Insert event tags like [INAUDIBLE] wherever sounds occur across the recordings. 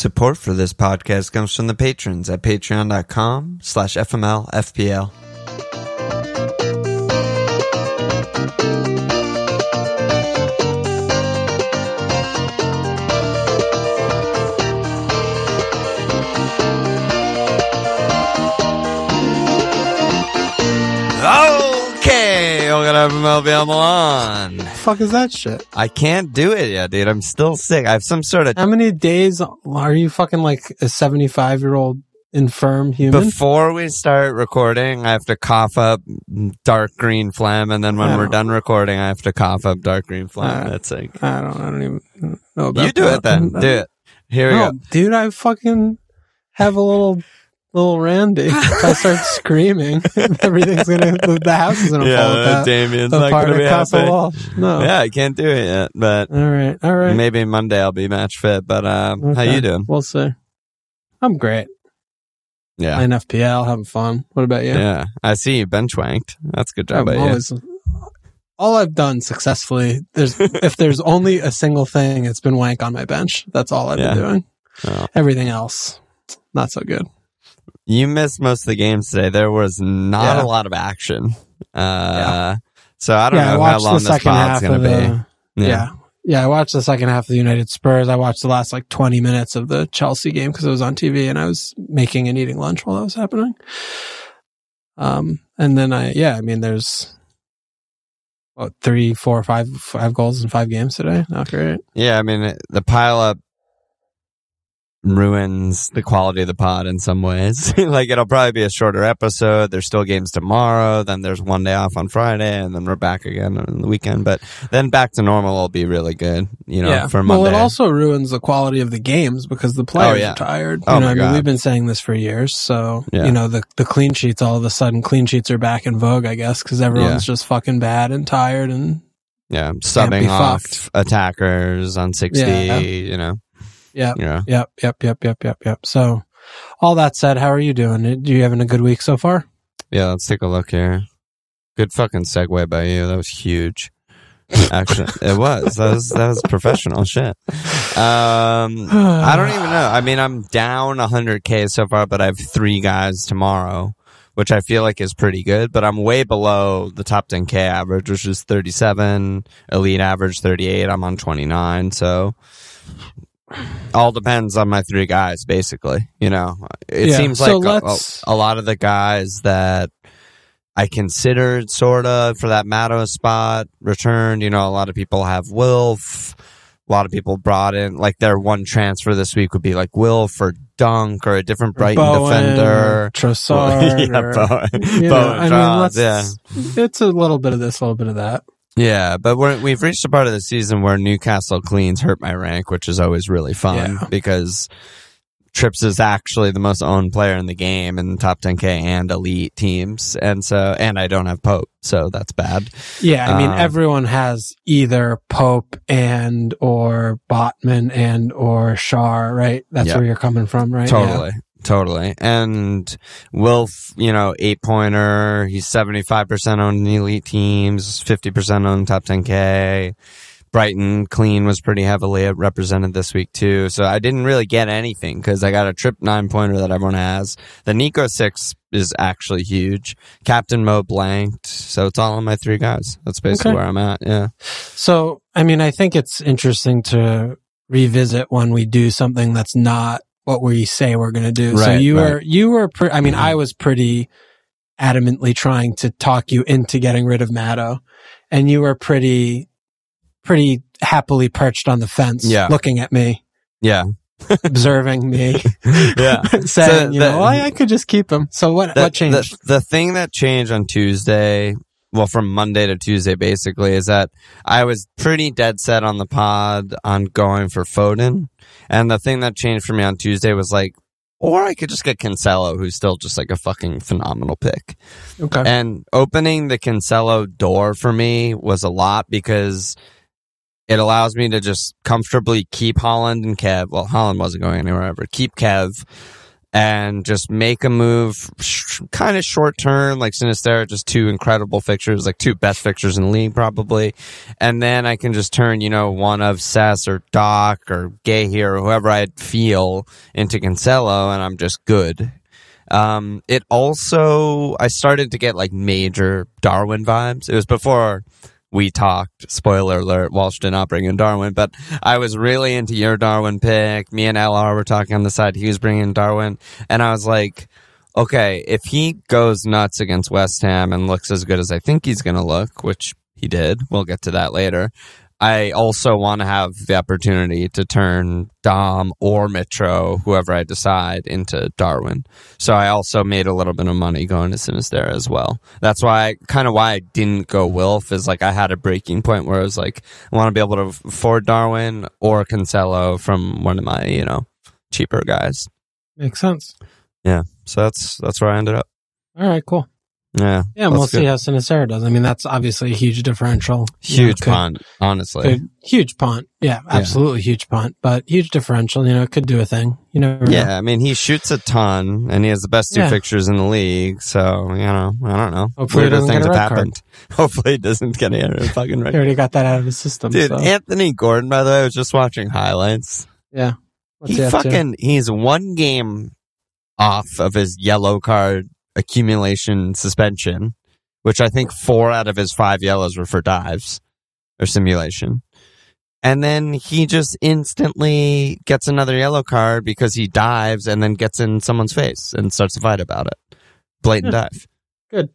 Support for this podcast comes from the patrons at patreon.com slash FMLFPL. Okay, we're gonna have MLB on. fuck is that shit? I can't do it yet, dude. I'm still sick. I have some sort of How many days are you fucking like a 75 year old infirm human? Before we start recording, I have to cough up dark green phlegm, and then when we're done recording, I have to cough up dark green phlegm. That's like I don't, I don't even know about you do that. it then. [LAUGHS] Do it. Here we No, go. dude, I fucking have a little, little Randy. [LAUGHS] if I start screaming, [LAUGHS] everything's gonna, the, the house is gonna fall Yeah, apart. Damien's not gonna be at Castle happy. Walsh. No. Yeah, I can't do it yet, but All right. All right. maybe Monday I'll be match fit. But um, how you doing? We'll see. I'm great. Yeah, Playing FPL, having fun. What about you? yeah. I see you bench wanked. That's a good job I'm by you. all I've done successfully. There's [LAUGHS] if there's only a single thing, it's been wank on my bench. That's all I've Yeah. been doing. Oh. Everything else, not so good. You missed most of the games today. There was not Yeah. a lot of action. Uh, So I don't yeah, I know how long the this pod's going to the. be. Yeah. yeah, I watched the second half of the United Spurs. I watched the last like 20 minutes of the Chelsea game because it was on TV and I was making and eating lunch while that was happening. Um, and then I, yeah, I mean, there's what three, four, five, five goals in five games today. Not great. Yeah, I mean, the pile up ruins the quality of the pod in some ways. [LAUGHS] like, it'll probably be a shorter episode. There's still games tomorrow. Then there's one day off on Friday, and then we're back again on the weekend. But then back to normal will be really good, you know, for Monday. Well, it also ruins the quality of the games because the players Oh, yeah. are tired. Oh, you know, my I mean, God. we've been saying this for years. So, Yeah. you know, the, the clean sheets, all of a sudden, clean sheets are back in vogue, I guess, because everyone's just fucking bad and tired. And yeah, subbing off fucked. attackers on 60, Yeah. you know. Yeah, know. yep, yep, yep, yep, yep, yep. So, all that said, how are you doing? Are you having a good week so far? Yeah, let's take a look here. Good fucking segue by you. That was huge. Actually, [LAUGHS] it was. That was that was professional shit. Um, I don't even know. I mean, I'm down 100k so far, but I have three guys tomorrow, which I feel like is pretty good. But I'm way below the top 10k average, which is 37. Elite average 38. I'm on 29. So all depends on my three guys, basically. You know, it Yeah, seems so like a, a, lot of the guys that I considered sort of for that Maddo spot returned. You know, a lot of people have Wilf. A lot of people brought in like their one transfer this week would be like Wilf or Dunk or a different Brighton Bowen, defender. Trossard. [LAUGHS] yeah, or- Bowen. you know, Bowen I mean, Johns, yeah. it's a little bit of this, a little bit of that. Yeah, but we're, we've reached a part of the season where Newcastle cleans hurt my rank, which is always really fun Yeah. because Trips is actually the most owned player in the game in top 10k and elite teams, and so and I don't have Pope, so that's bad. Yeah, I mean Um, everyone has either Pope and or Botman and or Schär, right? That's Yeah. where you're coming from, right? Totally. Totally. And Wilf, you know, eight pointer, he's 75% owned in the elite teams, 50% owned top 10K. Brighton clean was pretty heavily represented this week too. So I didn't really get anything because I got a trip nine pointer that everyone has. The Nico six is actually huge. Captain Mo blanked. So it's all on my three guys. That's basically Okay. where I'm at. Yeah. So, I mean, I think it's interesting to revisit when we do something that's not what we say we're going to do. so you right. were, you were, pre- I mean, Mhm. I was pretty adamantly trying to talk you into getting rid of Maddo and you were pretty, pretty happily perched on the fence Yeah. looking at me, Yeah. [LAUGHS] observing me, Yeah. [LAUGHS] saying, So you know, well, I could just keep him. So what, the, what changed? The, the thing that changed on Tuesday, well, from Monday to Tuesday, basically, is that I was pretty dead set on the pod on going for Foden. And the thing that changed for me on Tuesday was like, or I could just get Cancelo, who's still just like a fucking phenomenal pick. okay. And opening the Cancelo door for me was a lot because it allows me to just comfortably keep Haaland and Kev. Well, Haaland wasn't going anywhere ever. Keep Kev and just make a move sh- kind of short term, like Sinisterra, just two incredible fixtures, like two best fixtures in the league probably. And then I can just turn, you know, one of Sess or Doc or Guéhi or whoever I feel into Cancelo and I'm just good. Um, it also, I started to get like major Darwin vibes. It was before we talked. Spoiler alert: Walsh did not bring in Darwin, but I was really into your Darwin pick. Me and LR were talking on the side. He was bringing Darwin, and I was like, okay, if he goes nuts against West Ham and looks as good as I think he's going to look, which he did, we'll get to that later. I also want to have the opportunity to turn Dom or Metro, whoever I decide, into Darwin. So I also made a little bit of money going to Sinisterra as well. That's why, kind of why I didn't go Wilf is like I had a breaking point where I was like, I want to be able to afford Darwin or Cancelo from one of my, you know, cheaper guys. Makes sense. Yeah. So that's, that's where I ended up. All right, cool. Yeah. Yeah, and we'll That's see how Sinisterra does. I mean, that's obviously a huge differential. You know, Huge punt, honestly. could- huge punt. Yeah, absolutely huge punt, but huge differential. You know, it could do a thing. You know. Yeah, I mean, he shoots a ton, and he has the best two Yeah. fixtures in the league. So you know, I don't know. Hopefully Weirder doesn't things have red card. happened. [LAUGHS] Hopefully, he doesn't get a fucking He already got that out of his system. Dude, so. Anthony Gordon, by the way, I was just watching highlights. yeah. What's he he fucking he's one game off of his yellow card accumulation suspension, which I think four out of his five yellows were for dives or simulation. And then he just instantly gets another yellow card because he dives and then gets in someone's face and starts to fight about it. Blatant dive. Good.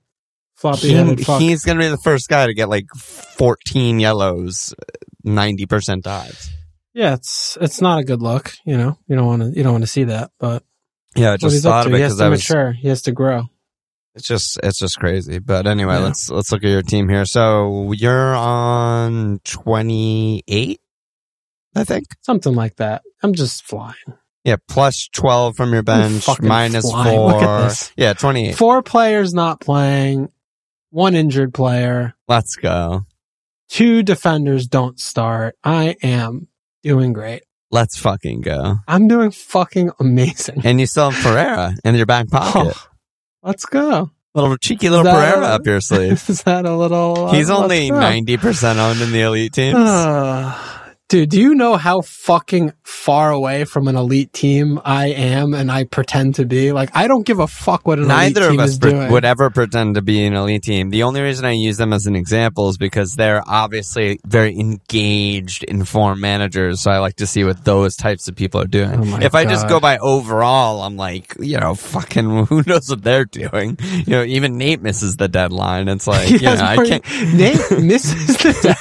Floppy He- he's going to be the first guy to get like 14 yellows, uh, 90% dives. Yeah, it's it's not a good look. You know, you don't want to you don't want to see that. But Yeah, I just thought of it because I was mature. He has to grow. It's just it's just crazy. But anyway, Yeah. let's let's look at your team here. So you're on twenty eight, I think. Something like that. I'm just flying. Yeah, plus twelve from your bench, minus flying. four. [LAUGHS] Look at this. Yeah, twenty eight. Four players not playing, one injured player, Let's go. two defenders don't start. I am doing great. Let's fucking go. I'm doing fucking amazing. And you still have Pereira in your back [LAUGHS] pocket. Oh, let's go. Little cheeky little Pereira a- up your sleeve. [LAUGHS] Is that a little? uh, He's only ninety percent owned in the elite teams. Dude, do you know how fucking far away from an elite team I am and I pretend to be? Like, I don't give a fuck what an Neither elite of team us is pre- doing. would ever pretend to be an elite team. The only reason I use them as an example is because they're obviously very engaged, informed managers. So I like to see what those types of people are doing. Oh if I just go by overall, I'm like, you know, fucking [LAUGHS] who knows what they're doing. You know, even Nate misses the deadline. It's like, [LAUGHS] you know, I can't. Nate misses the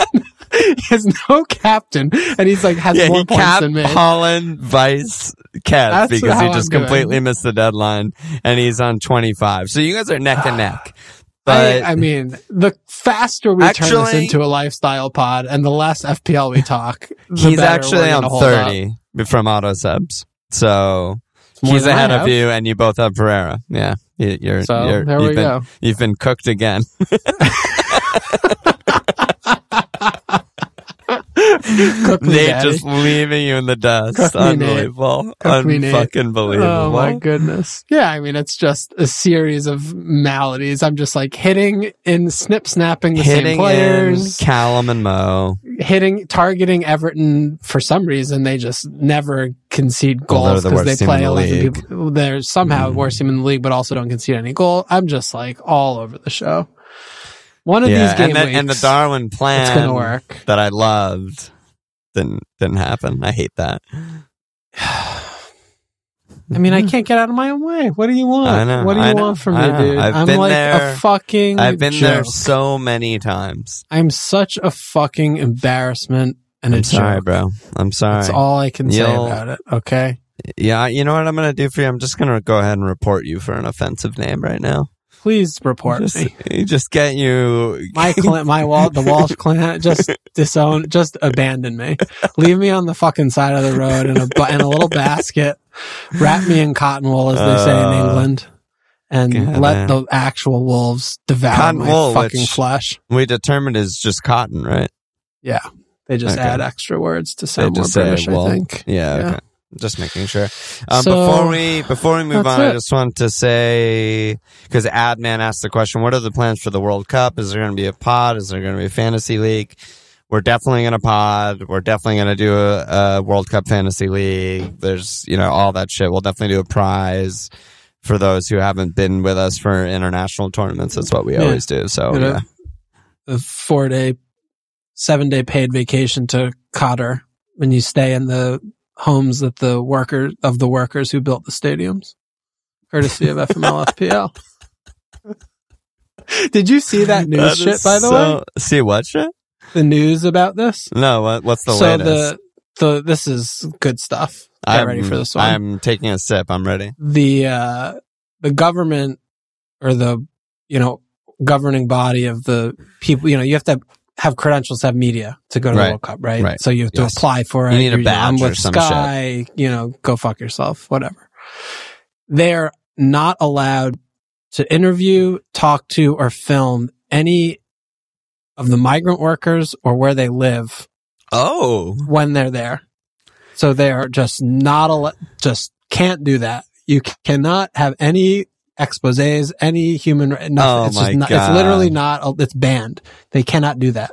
[LAUGHS] deadline. [LAUGHS] he has no captain, and he's like has Yeah, more points capped than me. Haaland, Vice, Kev That's because he just I'm doing. completely missed the deadline and he's on 25. So you guys are neck and neck. [SIGHS] But I, I mean, the faster we turn this into a lifestyle pod, and the less FPL we talk, [LAUGHS] he's actually on hold up. 30 from auto subs. So he's ahead of you and you both have Pereira. Yeah. You, you're, So there we been, go. You've been cooked again. [LAUGHS] [LAUGHS] Cook me, Nate Daddy. just leaving you in the dust. Cook Unbelievable. Cook me, Nate. Unfucking believable. Oh my goodness. Yeah, I mean it's just a series of maladies. I'm just like hitting and snip snapping the Hitting same players, Callum and Mo. hitting targeting Everton for some reason they just never concede Well, they're goals the because they play in the 11 league. people. They're somehow Mhm. worst team in the league, but also don't concede any goal. I'm just like all over the show. One of Yeah, these game and, the, weeks, and the Darwin plan it's gonna work. that I loved didn't didn't happen. I hate that. I mean, I can't get out of my own way. What do you want? I know, what do I you know, want from me, dude? I've am like there. a fucking. I've been there so many times. I'm such a fucking embarrassment and a I'm sorry, joke. bro. I'm sorry. That's all I can say You'll- about it. Okay. Yeah, you know what I'm gonna do for you? I'm just gonna go ahead and report you for an offensive name right now. Please report just, me. [LAUGHS] just get you. [LAUGHS] My my wall, the Walsh clan, just [LAUGHS] disown, just abandon me. Leave me on the fucking side of the road in a in a little basket. Wrap me in cotton wool, as they say in Uh, England, and God let damn. the actual wolves devour Cotton my wool, fucking flesh. we determined is just cotton, right? Yeah, they just Okay. add extra words to sound more British. I think. Yeah. Yeah. Okay. Just making sure. Um, So, before we before we move on, I just want to say because Adman asked the question: What are the plans for the World Cup? Is there going to be a pod? Is there going to be a fantasy league? We're definitely going to pod. We're definitely going to do a, a World Cup fantasy league. There's you know all that shit. We'll definitely do a prize for those who haven't been with us for international tournaments. That's what we Yeah. always do. So yeah, a four day, seven day paid vacation to Qatar when you stay in the homes that the worker of the workers who built the stadiums, courtesy of FML [LAUGHS] FPL. [LAUGHS] Did you see that news That shit? By the so- way, see what shit? the news about this. No, what, what's the so latest? the the this is good stuff. Get I'm ready for this one. I'm taking a sip. I'm ready. the uh the government or the you know governing body of the people you know you have to have credentials to have media to go to Right. the World Cup, right? Right. So you have to Yes. apply for it. You need a badge or with some Sky, you know, go fuck yourself, whatever. They're not allowed to interview, talk to, or film any of the migrant workers or where they live Oh, when they're there. So they are just not al- just can't do that. You cannot have any exposés, any human. Nothing. Oh it's my not, God. It's literally not. It's banned. They cannot do that.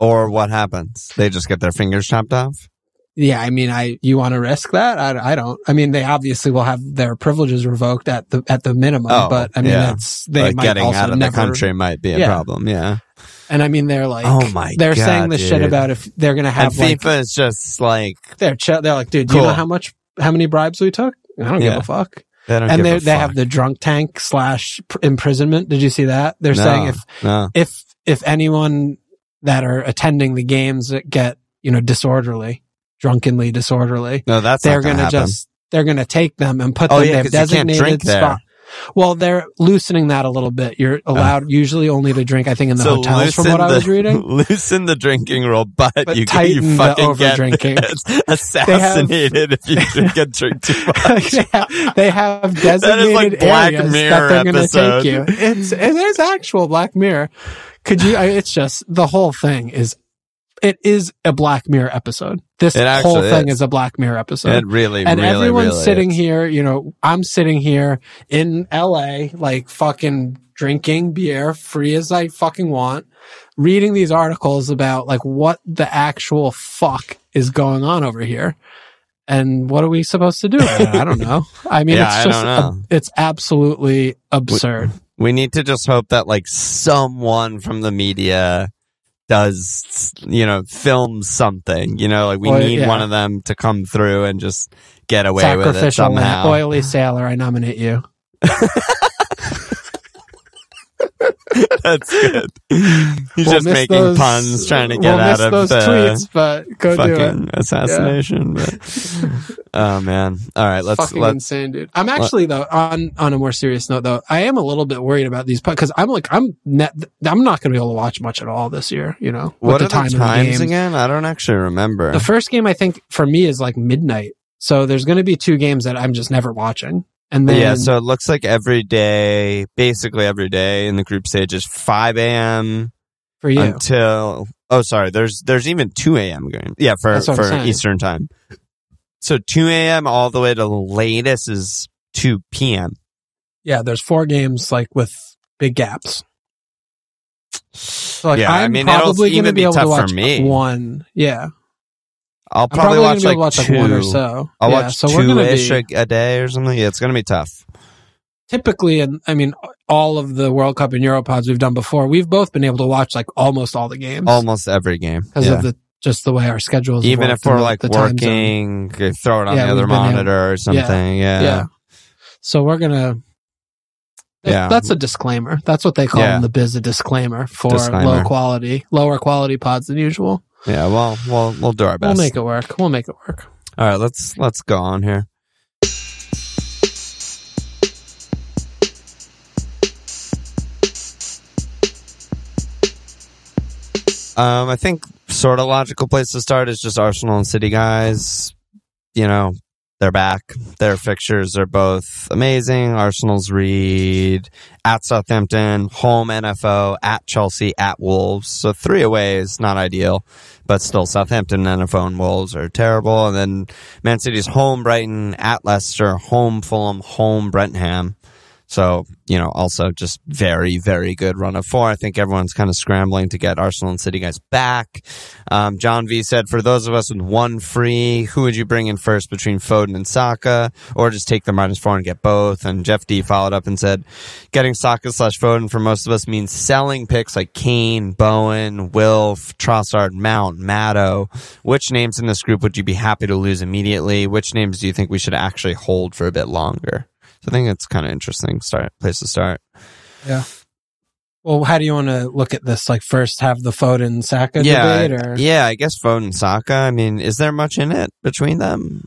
or what happens? They just get their fingers chopped off. Yeah, I mean, I you want to risk that? I, I don't. I mean, they obviously will have their privileges revoked at the at the minimum. Oh, but I mean, yeah. that's they like might getting also out of never, the country might be a Yeah. problem. Yeah. And I mean, they're like, Oh my they're God, saying this shit about if they're gonna And have like FIFA is just like they're ch- they're like, dude, do you know how much how many bribes we took? I don't give a fuck. They and they they have the drunk tank slash pr- imprisonment. Did you see that? They're No, saying if no. if if anyone that are attending the games that get you know disorderly, drunkenly disorderly, No, that's they're gonna, gonna just they're gonna take them and put Oh, them. yeah, they've 'cause designated spot. Well, they're loosening that a little bit. You're uh. allowed usually only to drink. I think in the so hotels, from what I was the, reading. [LAUGHS] loosen the drinking rule, but, But you tighten you the fucking over-drinking. [LAUGHS] get assassinated if you drink and drink too [LAUGHS] much. they, have, they have designated like Black areas Mirror that they're going to take you. It's it is actual Black Mirror. Could you? I- It's just the whole thing is. It is a Black Mirror episode. This whole thing is. is. a Black Mirror episode. It really, and really, everyone's really sitting is. here, you know, I'm sitting here in LA, like fucking drinking beer, free as I fucking want, reading these articles about like what the actual fuck is going on over here. And what are we supposed to do? I don't know. I mean, Yeah, it's just, a- it's absolutely absurd. We need to just hope that like someone from the media does, you know, film something. You know, like we Well, need yeah. one of them to come through and just get away with it somehow. oily sailor, I nominate you. [LAUGHS] [LAUGHS] That's good. He's We'll just making those- puns, trying to get we'll out of those the tweets, but go do it. fucking assassination. But [LAUGHS] oh man! All right, let's fucking let's insane, dude. I'm actually though on on a more serious note though. I am a little bit worried about these because I'm like I'm net. I'm not going to be able to watch much at all this year. You know, what the are time the of the times again? I don't actually remember. The first game I think for me is like midnight. So there's going to be two games that I'm just never watching, and then yeah, so it looks like every day, basically every day in the group stage is 5 a.m. for you, until oh sorry, there's there's even 2 a.m. game. Yeah, for That's what I'm for. Eastern time. So 2 a.m. all the way to the latest is 2 p.m. yeah, there's four games like with big gaps. So like Yeah, I I'm mean, probably going to be be able to tough for watch me. one. Yeah, I'll probably, probably watch, like watch like two. one or so. I'll yeah, watch so to two-ish be a, day or something. Yeah, it's gonna be tough. typically, and I mean, all of the World Cup and Europods we've done before, we've both been able to watch like almost all the games Almost every game. because Yeah. of the just the way our schedules. Even if we're like the working, throw it on Yeah, the other we've able- monitor or something. Yeah. yeah. So we're gonna. Yeah. That's a disclaimer. That's what they call in the biz a disclaimer for Disclaimer. low quality, lower quality pods than usual. Yeah, well, we'll we'll do our best. We'll make it work. We'll make it work. All right, let's let's go on here. Um, I think sort of logical place to start is just Arsenal and City guys. You know, they're back. Their fixtures are both amazing. Arsenal's read at Southampton, home NFO, at Chelsea, at Wolves. So three away is not ideal, but still Southampton, NFO, and Wolves are terrible. And then Man City's home Brighton, at Leicester, home Fulham, home Brentford. So, you know, also just very, very good run of four. I think everyone's kind of scrambling to get Arsenal and City guys back. Um, John V said, for those of us with one free, who would you bring in first between Foden and Saka? Or just take the minus four and get both? And Jeff D followed up and said, getting Saka slash Foden for most of us means selling picks like Kane, Bowen, Wilf, Trossard, Mount, Maddo. Which names in this group would you be happy to lose immediately? Which names do you think we should actually hold for a bit longer? So I think it's kind of interesting start place to start. Yeah. Well, how do you want to look at this? Like first have the Foden Saka yeah, debate or yeah, I guess Foden Saka. I mean, is there much in it between them?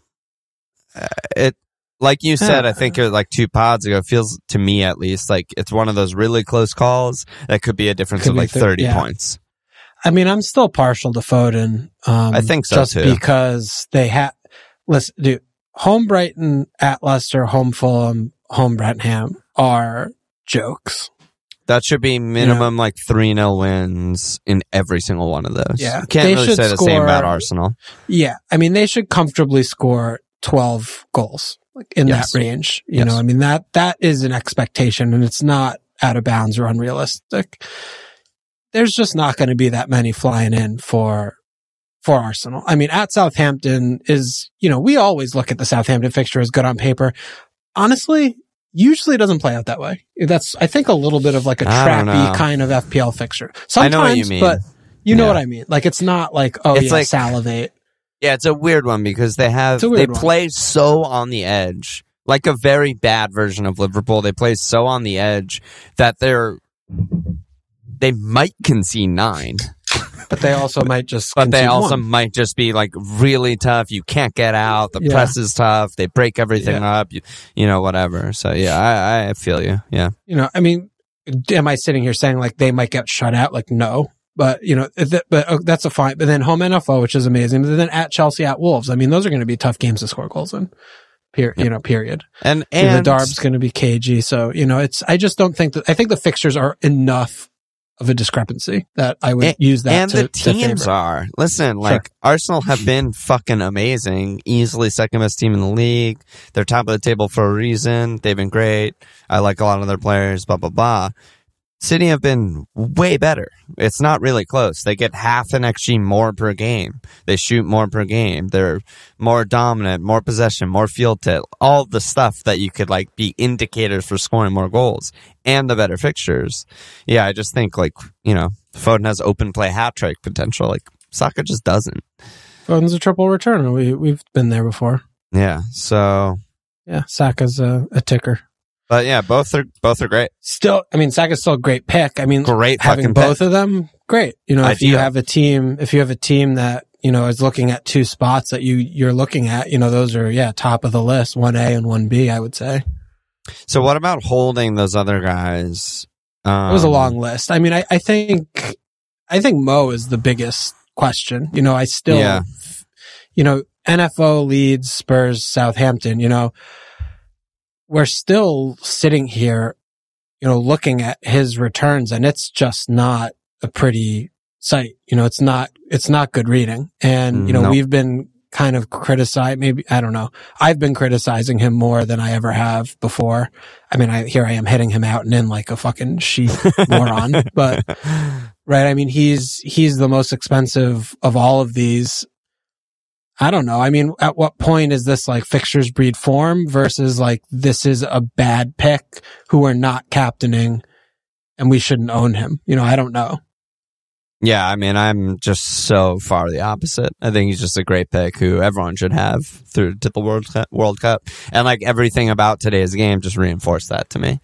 Uh, it like you said, I think it like two pods ago. Feels to me at least like it's one of those really close calls that could be a difference Could of like thir- thirty yeah. points. I mean, I'm still partial to Foden. Um, I think so, just too. because they had, listen, dude, home Brighton, at Leicester, home Fulham, home Brentham are jokes. That should be minimum like three 0 wins in every single one of those. Yeah. You can't They really should say the same score- about Arsenal. Yeah. I mean, they should comfortably score 12 goals in Yes. that range. You Yes. know, I mean, that, that is an expectation and it's not out of bounds or unrealistic. There's just not going to be that many flying in for, for Arsenal. I mean, at Southampton is, you know, we always look at the Southampton fixture as good on paper. Honestly, usually it doesn't play out that way. That's, I think, a little bit of like a trappy kind of FPL fixture. I Sometimes, know what you mean. but you know Yeah. what I mean? Like, it's not like, oh, It's yeah, like- salivate. Yeah, it's a weird one because they have they one. play so on the edge, like a very bad version of Liverpool. They play so on the edge that they're they might concede nine, But they also might just. but they also one. might just be like really tough. You can't get out. The Yeah. press is tough. They break everything up. You, you know, whatever. So yeah, I, I feel you. Yeah, You know, I mean, am I sitting here saying like they might get shut out? Like, no. But you know, th- but oh, that's a fine. But then home NFO, which is amazing. But then at Chelsea, at Wolves. I mean, those are going to be tough games to score goals in. Period. You know, period. and And and the Darb's going to be cagey. So you know, it's. I just don't think that. I think the fixtures are enough of a discrepancy that I would And- use that. and to, the teams are. Listen, like Arsenal have been fucking amazing. Easily second best team in the league. They're top of the table for a reason. They've been great. I like a lot of their players, blah, blah, blah. City have been way better. It's not really close. They get half an XG more per game. They shoot more per game. They're more dominant, more possession, more field tilt, all the stuff that you could like be indicators for scoring more goals and the better fixtures. Yeah, I just think like, you know, Foden has open play hat trick potential. Like Saka just doesn't. Foden's a triple returner. We we've been there before. Yeah. So, Yeah, Saka's a, a ticker. But yeah, both are both are great. Still, I mean, Saka's still a great pick. I mean, Great having both pick. of them, great. You know, if you have a team, if you have a team that you know is looking at two spots that you you're looking at, you know, those are yeah top of the list, one A and one B. I would say So what about holding those other guys? Um, it was a long list. I mean, I I think I think Mo is the biggest question. You know, I still, Yeah. you know, NFO leads Spurs, Southampton. You know, we're still sitting here, you know, looking at his returns, and it's just not a pretty sight. You know, it's not it's not good reading, and you know, we've been kind of criticized. Maybe I don't know. I've been criticizing him more than I ever have before. I mean, I here I am hitting him out and in like a fucking sheep moron, but [LAUGHS] right? I mean, he's he's the most expensive of all of these. I don't know. I mean, at what point is this like fixtures breed form versus like this is a bad pick who we're not captaining and we shouldn't own him? You know, I don't know. Yeah, I mean, I'm just so far the opposite. I think he's just a great pick who everyone should have through to the World Cup, World Cup, and like everything about today's game just reinforced that to me.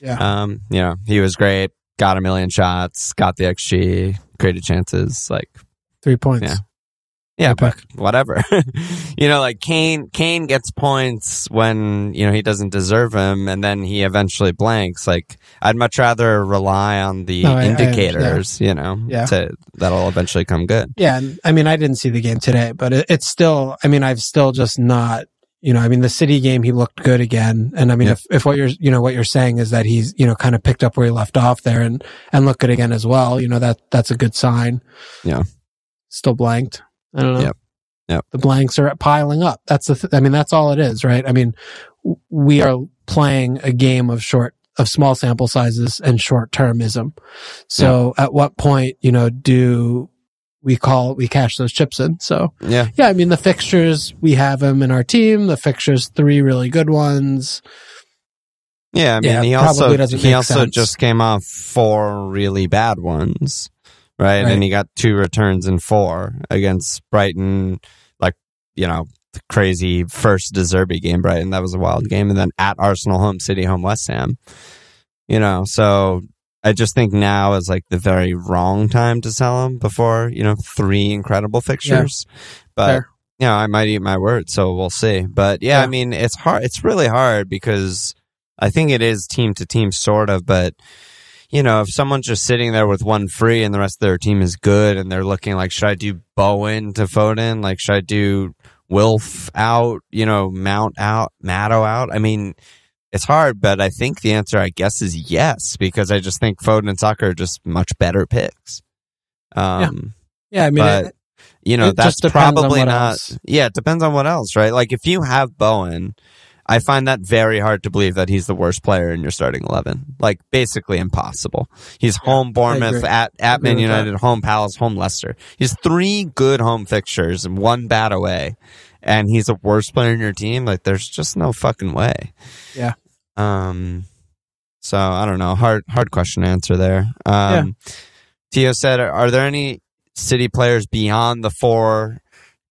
Yeah. Um, you know, he was great, got a million shots, got the XG, created chances, like Three points. Yeah. Yeah, but whatever. [LAUGHS] you know, like Kane, Kane gets points when you know he doesn't deserve them, and then he eventually blanks. Like I'd much rather rely on the No, I- I indicators, you know, Yeah. to that'll eventually come good. Yeah. and, I mean, I didn't see the game today, but it, it's still, I mean, I've still just not, you know, I mean, the city game, he looked good again. And I mean, Yep. if, if what you're, you know, what you're saying is that he's, you know, kind of picked up where he left off there and, and look good again as well, you know, that, that's a good sign. Yeah. Still blanked. I don't know. Yep. Yep. The blanks are piling up. That's the, th- I mean, that's all it is, right? I mean, we are playing a game of short, of small sample sizes and short termism. So at what point, you know, do we call, we cash those chips in? So, Yeah. yeah, I mean the fixtures we have him in our team. The fixtures, three really good ones. Yeah, I mean, Yeah, he also he also sense. just came off four really bad ones, right? Right. And he got two returns in four against Brighton, like you know, the crazy first Deserby game. Brighton that was a wild game, and then at Arsenal, home City, home West Ham. You know, so I just think now is like the very wrong time to sell him before you know three incredible fixtures, but. Fair. You know, I might eat my word, so we'll see. But yeah, I mean, it's hard. It's really hard because I think it is team to team, sort of, but you know, if someone's just sitting there with one free and the rest of their team is good and they're looking like, should I do Bowen to Foden? Like, should I do Wilf out? You know, Mount out, Maddo out? I mean, it's hard, but I think the answer, I guess, is yes, because I just think Foden and Saka are just much better picks. Um, Yeah, I mean, But- it- you know, that's just depends on probably not. else. Yeah, it depends on what else, right? Like if you have Bowen, I find that very hard to believe that he's the worst player in your starting eleven. Like basically impossible. He's home Bournemouth at at Man United, home Palace, home Leicester. He's three good home fixtures and one bad away, and he's the worst player in your team. Like there's just no fucking way. Yeah. Um. So I don't know. Hard hard question to answer there. Um. Tio said, "Are there any City players beyond the four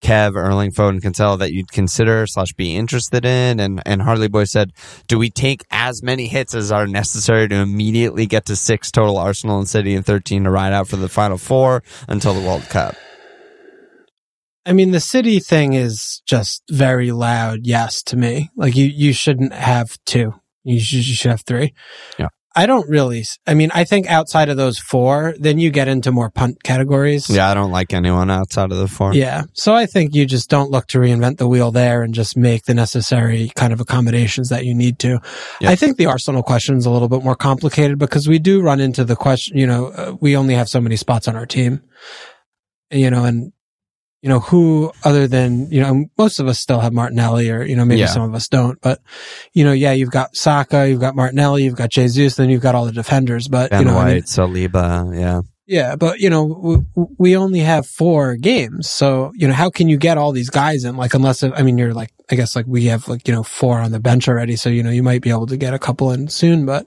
Kev, Erling, Foden, Cancelo that you'd consider slash be interested in?" And and Harley Boy said, "Do we take as many hits as are necessary to immediately get to six total Arsenal and City and thirteen to ride out for the final four until the World Cup?" I mean, the city thing is just very loud. Yes, to me, like you, you shouldn't have two. You should, you should have three. Yeah. I don't really. I mean, I think outside of those four, then you get into more punt categories. Yeah, I don't like anyone outside of the four. Yeah. So I think you just don't look to reinvent the wheel there and just make the necessary kind of accommodations that you need to. Yeah. I think the Arsenal question is a little bit more complicated because we do run into the question, you know, uh, we only have so many spots on our team, you know, and, you know, who other than, you know, most of us still have Martinelli or, you know, maybe Yeah. some of us don't, but, you know, yeah, you've got Saka, you've got Martinelli, you've got Jesus, then you've got all the defenders, but, Ben you know, I White, mean, Saliba, yeah. yeah, but you know, w- w- we only have four games. So, you know, how can you get all these guys in? Like, unless, I mean, you're like, I guess like we have like, you know, four on the bench already. So, you know, you might be able to get a couple in soon, but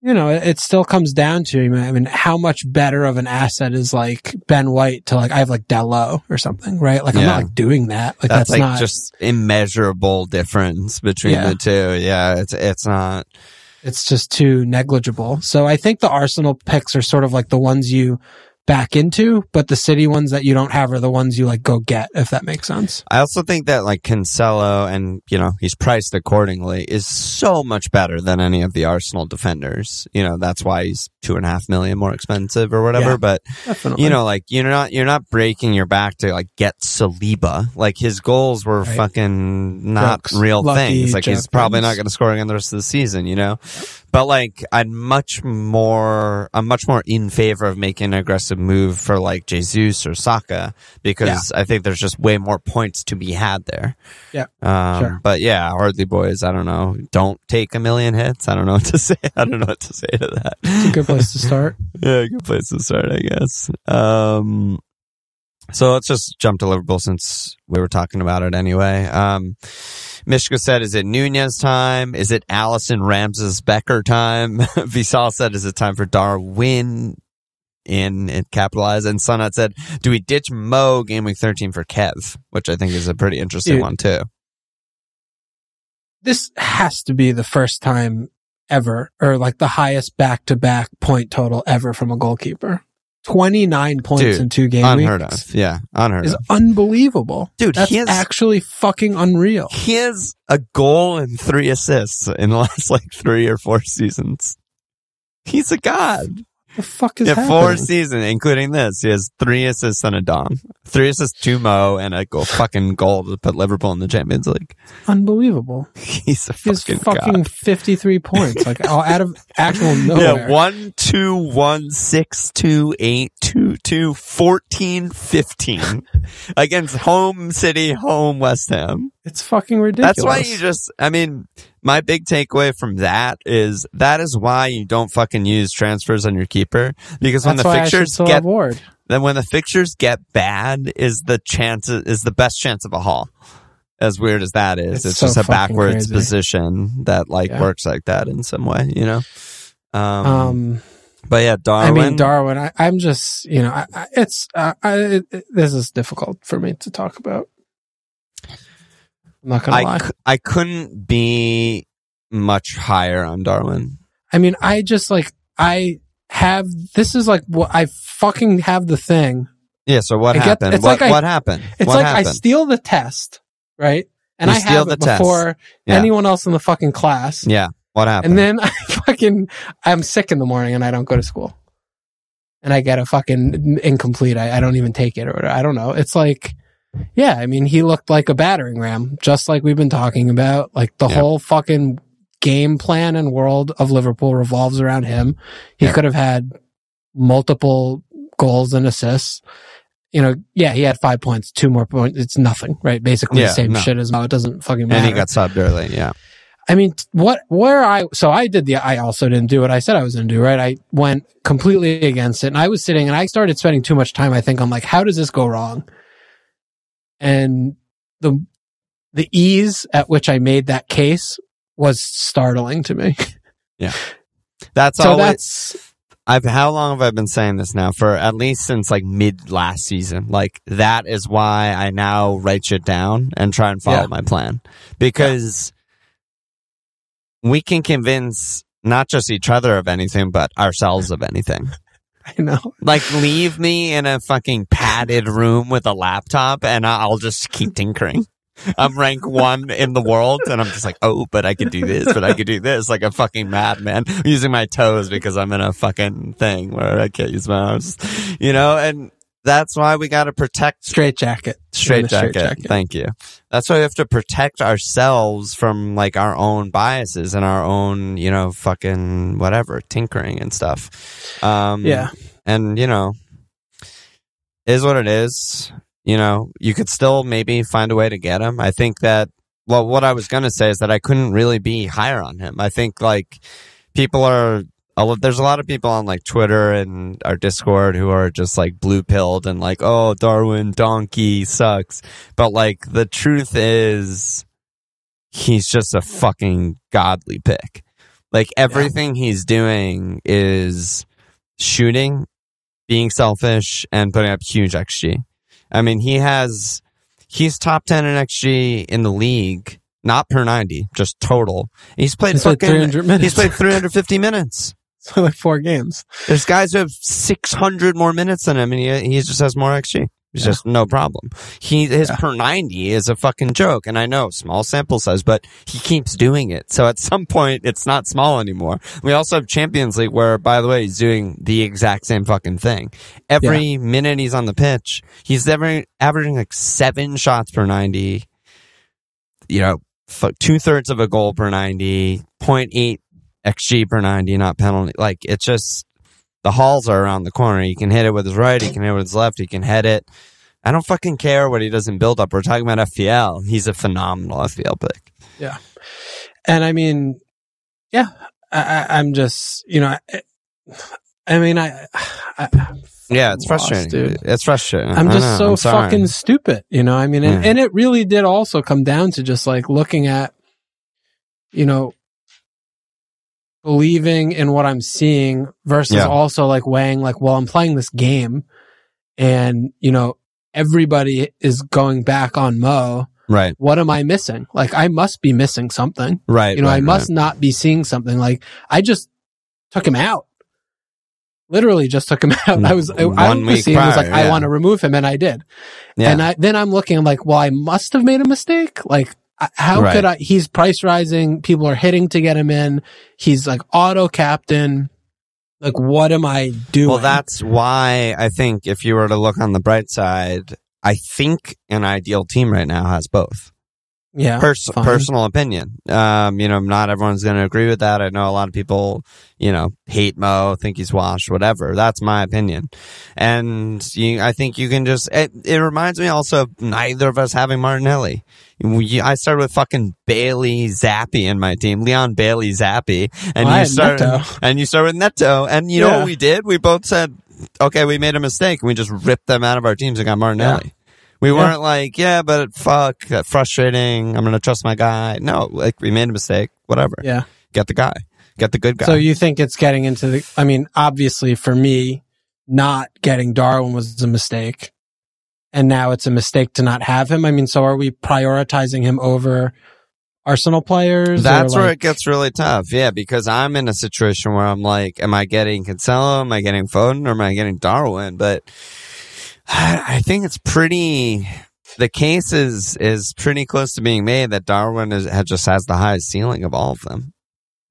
you know, it, still comes down to, I mean, how much better of an asset is like Ben White to like, I have like Dallo or something, right? Like, I'm not like doing that. Like, That's, that's, like not, just immeasurable difference between Yeah. the two. Yeah, it's it's not. it's just too negligible. So I think the Arsenal picks are sort of like the ones you back into, but the city ones that you don't have are the ones you like go get, if that makes sense. I also think that like Cancelo and you know he's priced accordingly is so much better than any of the Arsenal defenders. You know that's why he's two and a half million more expensive or whatever. Yeah. But Definitely. you know, like you're not you're not breaking your back to like get Saliba. Like his goals were Right. fucking not real things. Like he's probably not going to score again the rest of the season. You know, but like I'd much more I'm much more in favor of making an aggressive move for like Jesus or Saka because I think there's just way more points to be had there. Yeah, Um, sure. But yeah, Hardly Boys, I don't know. Don't take a million hits. I don't know what to [LAUGHS] say. I don't know what to say to that. it's a good place to start. [LAUGHS] yeah, good place to start, I guess. Um, so let's just jump to Liverpool since we were talking about it anyway. Um, Mishka said, is it Nunez time? Is it Alisson Ramses Becker time? [LAUGHS] Visal said, is it time for Darwin in it capitalized? And Sunat said, do we ditch Mo game week 13 for Kev? Which I think is a pretty interesting Dude. one too. This has to be the first time ever, or like the highest back to back point total ever from a goalkeeper. 29 points Dude, in two game Unheard weeks of. Yeah, unheard is of. unbelievable. Dude, That's he has- actually fucking unreal. He has a goal and three assists in the last like three or four seasons. He's a god. The fuck is Yeah, happening? four seasons, including this. He has three assists and a dom. Three assists to Mo and a goal, fucking goal to put Liverpool in the Champions League. Unbelievable. [LAUGHS] He's a He fucking, fucking god. 53 points, like out of [LAUGHS] actual nowhere. Yeah, one, two, one, six, two, eight, two, two, 14, 15 [LAUGHS] against home city, home West Ham. It's fucking ridiculous. That's why you just, I mean, my big takeaway from that is that is why you don't fucking use transfers on your keeper because when That's the why I should fixtures get Ward. then when the fixtures get bad is the chance is the best chance of a haul. As weird as that is, It's it's, so just a backwards crazy. position that like Yeah. works like that in some way, you know. Um, Um, but yeah, Darwin. I mean, Darwin, I, I'm just, you know, I, I, it's, uh, I, it- this is difficult for me to talk about. I'm not gonna I, lie. cou- I couldn't be much higher on Darwin. I mean, I just like, I have, this is like what I fucking have the thing. Yeah. So what I get- happened? it's what, like I- what happened? It's what like I steal the test, right? And You I steal have the it test. before Yeah. anyone else in the fucking class. yeah. What happened? And then [LAUGHS] I fucking, I'm sick in the morning and I don't go to school. And I get a fucking incomplete. I, I don't even take it or whatever. I don't know. It's like, yeah, I mean, he looked like a battering ram, just like we've been talking about. Like the Yeah. whole fucking game plan and world of Liverpool revolves around him. He Yeah. could have had multiple goals and assists. You know, yeah, he had five points, two more points. It's nothing, right? Basically Yeah, the same no. shit as Mo. It doesn't fucking matter. and he got subbed early. Yeah. I mean, what, where I, so I did the, I also didn't do what I said I was going to do, right? I went completely against it and I was sitting and I started spending too much time. I think I'm like, how does this go wrong? And the, the ease at which I made that case was startling to me. [LAUGHS] Yeah. [LAUGHS] That's so always. that's, I've how long have I been saying this now? For at least since like mid last season. Like that is why I now write shit down and try and follow Yeah. my plan because we can convince not just each other of anything, but ourselves of anything. [LAUGHS] I know. Like leave me in a fucking padded room with a laptop and I'll just keep tinkering. [LAUGHS] I'm rank one in the world and I'm just like, oh, but I could do this, but I could do this like a fucking madman using my toes because I'm in a fucking thing where I can't use my arms, you know, and that's why we got to protect Straight jacket. straight the straight jacket. jacket. Thank you. That's why we have to protect ourselves from like our own biases and our own, you know, fucking whatever, tinkering and stuff. Um, Yeah. and you know, is what it is. You know, you could still maybe find a way to get him. I think that. Well, what I was gonna say is that I couldn't really be higher on him. I think like people are. There's a lot of people on like Twitter and our Discord who are just like blue pilled and like, oh, Darwin donkey sucks. But like the truth is, he's just a fucking godly pick. Like everything he's doing is shooting, being selfish, and putting up huge XG. I mean, he has he's top ten in XG in the league, not per ninety, just total. He's played He's played fucking. 300 minutes. He's played 350 minutes. [LAUGHS] Like four games. There's guys who have 600 more minutes than him, and he, he just has more XG. It's Yeah. just no problem. He his Yeah. per 90 is a fucking joke, and I know small sample size, but he keeps doing it. So at some point, it's not small anymore. We also have Champions League, where by the way, he's doing the exact same fucking thing. Every minute he's on the pitch, he's every, averaging like seven shots per 90. You know, f- two thirds of a goal per 90, 0.8 xG per 90, not penalty. Like it's just the halls are around the corner. He can hit it with his right. He can hit it with his left. He can head it. I don't fucking care what he does in build up. We're talking about FPL. He's a phenomenal FPL pick. Yeah. And I mean, yeah, I, I'm just, you know, I, I mean, I, I Yeah, it's Lost, frustrating. dude. It's frustrating. I'm just know. so I'm fucking stupid, you know. I mean, and, Yeah. and it really did also come down to just like looking at, you know, believing in what I'm seeing versus Yeah. also like weighing like, well, I'm playing this game, and you know, everybody is going back on Mo. right, What am I missing? Like, I must be missing something. right. You know, right, I must not be seeing something. Like, I just took him out. Literally just took him [LAUGHS] out. I was, I, I was seeing, was like, prior, I want to remove him, and I did. Yeah. And I, then I'm looking, I'm like, well, I must have made a mistake. Like, how Right. could I? He's price rising. People are hitting to get him in. He's like auto captain. Like, what am I doing? Well, that's why I think if you were to look on the bright side, I think an ideal team right now has both. Yeah, Pers- personal opinion. Um, you know, not everyone's going to agree with that. I know a lot of people, you know, hate Mo, think he's washed, whatever. That's my opinion. And you, I think you can just, it, it reminds me also of neither of us having Martinelli. We- I started with fucking Bailey Zappi in my team, Leon Bailey Zappi, and Well, you started, Neto. and you started with Neto, and you know what we did? We both said, okay, we made a mistake, and we just ripped them out of our teams and got Martinelli. We Yeah. weren't like, yeah, but fuck, uh, frustrating. I'm gonna trust my guy. No, like we made a mistake. Whatever. Yeah. Get the guy. Get the good guy. So you think it's getting into the? I mean, obviously for me, not getting Darwin was a mistake, and now it's a mistake to not have him. I mean, so are we prioritizing him over Arsenal players? That's where like- it gets really tough. Yeah, because I'm in a situation where I'm like, am I getting Cancelo? Am I getting Foden? Or am I getting Darwin? But I think it's pretty. The case is is pretty close to being made that Darwin is, has, just has the highest ceiling of all of them.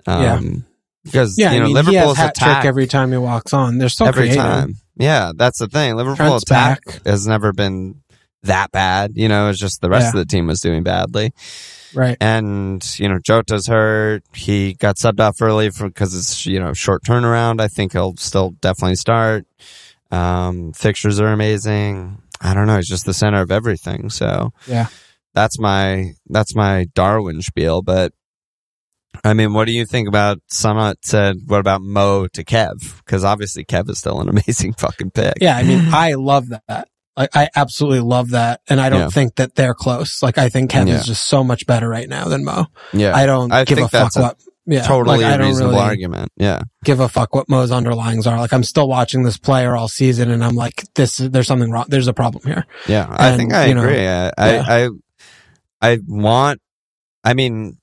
Yeah. Um, because Yeah, you know I mean, Liverpool's hat attack trick every time he walks on. They're so every creative. time. Yeah, that's the thing. Liverpool Trent's attack back. has never been that bad. You know, it's just the rest Yeah. of the team was doing badly. Right. And, you know, Jota's hurt. He got subbed off early because it's, you know, short turnaround. I think he'll still definitely start. Um, fixtures are amazing. I don't know. He's just the center of everything. So Yeah. that's my, that's my Darwin spiel. But I mean, what do you think about Summit said, what about Mo to Kev? Because obviously Kev is still an [LAUGHS] amazing fucking pick. Yeah, I mean, I love that. Like, I absolutely love that, and I don't Yeah. think that they're close. Like, I think Kevin's Yeah. just so much better right now than Mo. Yeah. I don't I give a fuck a what. Yeah, totally like, I a reasonable really argument. Yeah. give a fuck what Mo's underlyings are. Like, I'm still watching this player all season, and I'm like, this. There's something wrong. There's a problem here. Yeah, I think I you know, agree. I, I, I, I want. I mean,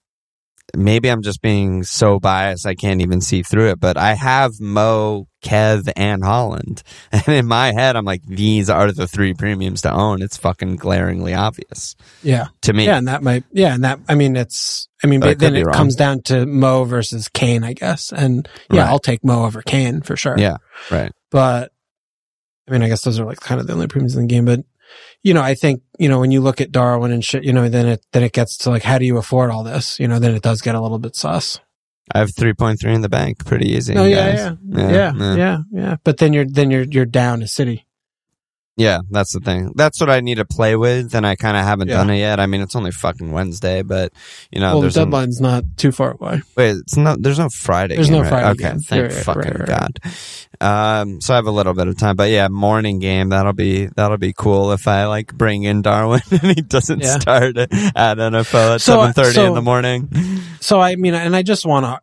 maybe I'm just being so biased I can't even see through it. But I have Mo, Kev, and Haaland, [LAUGHS] and in my head, I'm like, these are the three premiums to own. It's fucking glaringly obvious Yeah, to me. yeah, and that might. Yeah, and that. I mean, it's. I mean, But but then it wrong. comes down to Mo versus Kane, I guess. And yeah, Right. I'll take Mo over Kane for sure. Yeah, right. but I mean, I guess those are like kind of the only premiums in the game. But you know, I think you know when you look at Darwin and shit, you know, then it then it gets to like, how do you afford all this? You know, then it does get a little bit sus. I have 3.3 in the bank. Pretty easy. Oh yeah, guys. yeah, Yeah, yeah, yeah. yeah, yeah, But then you're then you're you're down a city. Yeah, that's the thing. That's what I need to play with, and I kind of haven't Yeah. done it yet. I mean, it's only fucking Wednesday, but you know, well, the there's an- deadline's not too far away. Wait, it's not. There's no Friday. There's game, no right? Friday Okay, game. thank Right, fucking right, god. Um, so I have a little bit of time, but yeah, morning game. That'll be that'll be cool if I like bring in Darwin [LAUGHS] and he doesn't Yeah. start at NFL at So, seven thirty so- in the morning. So I mean, and I just want to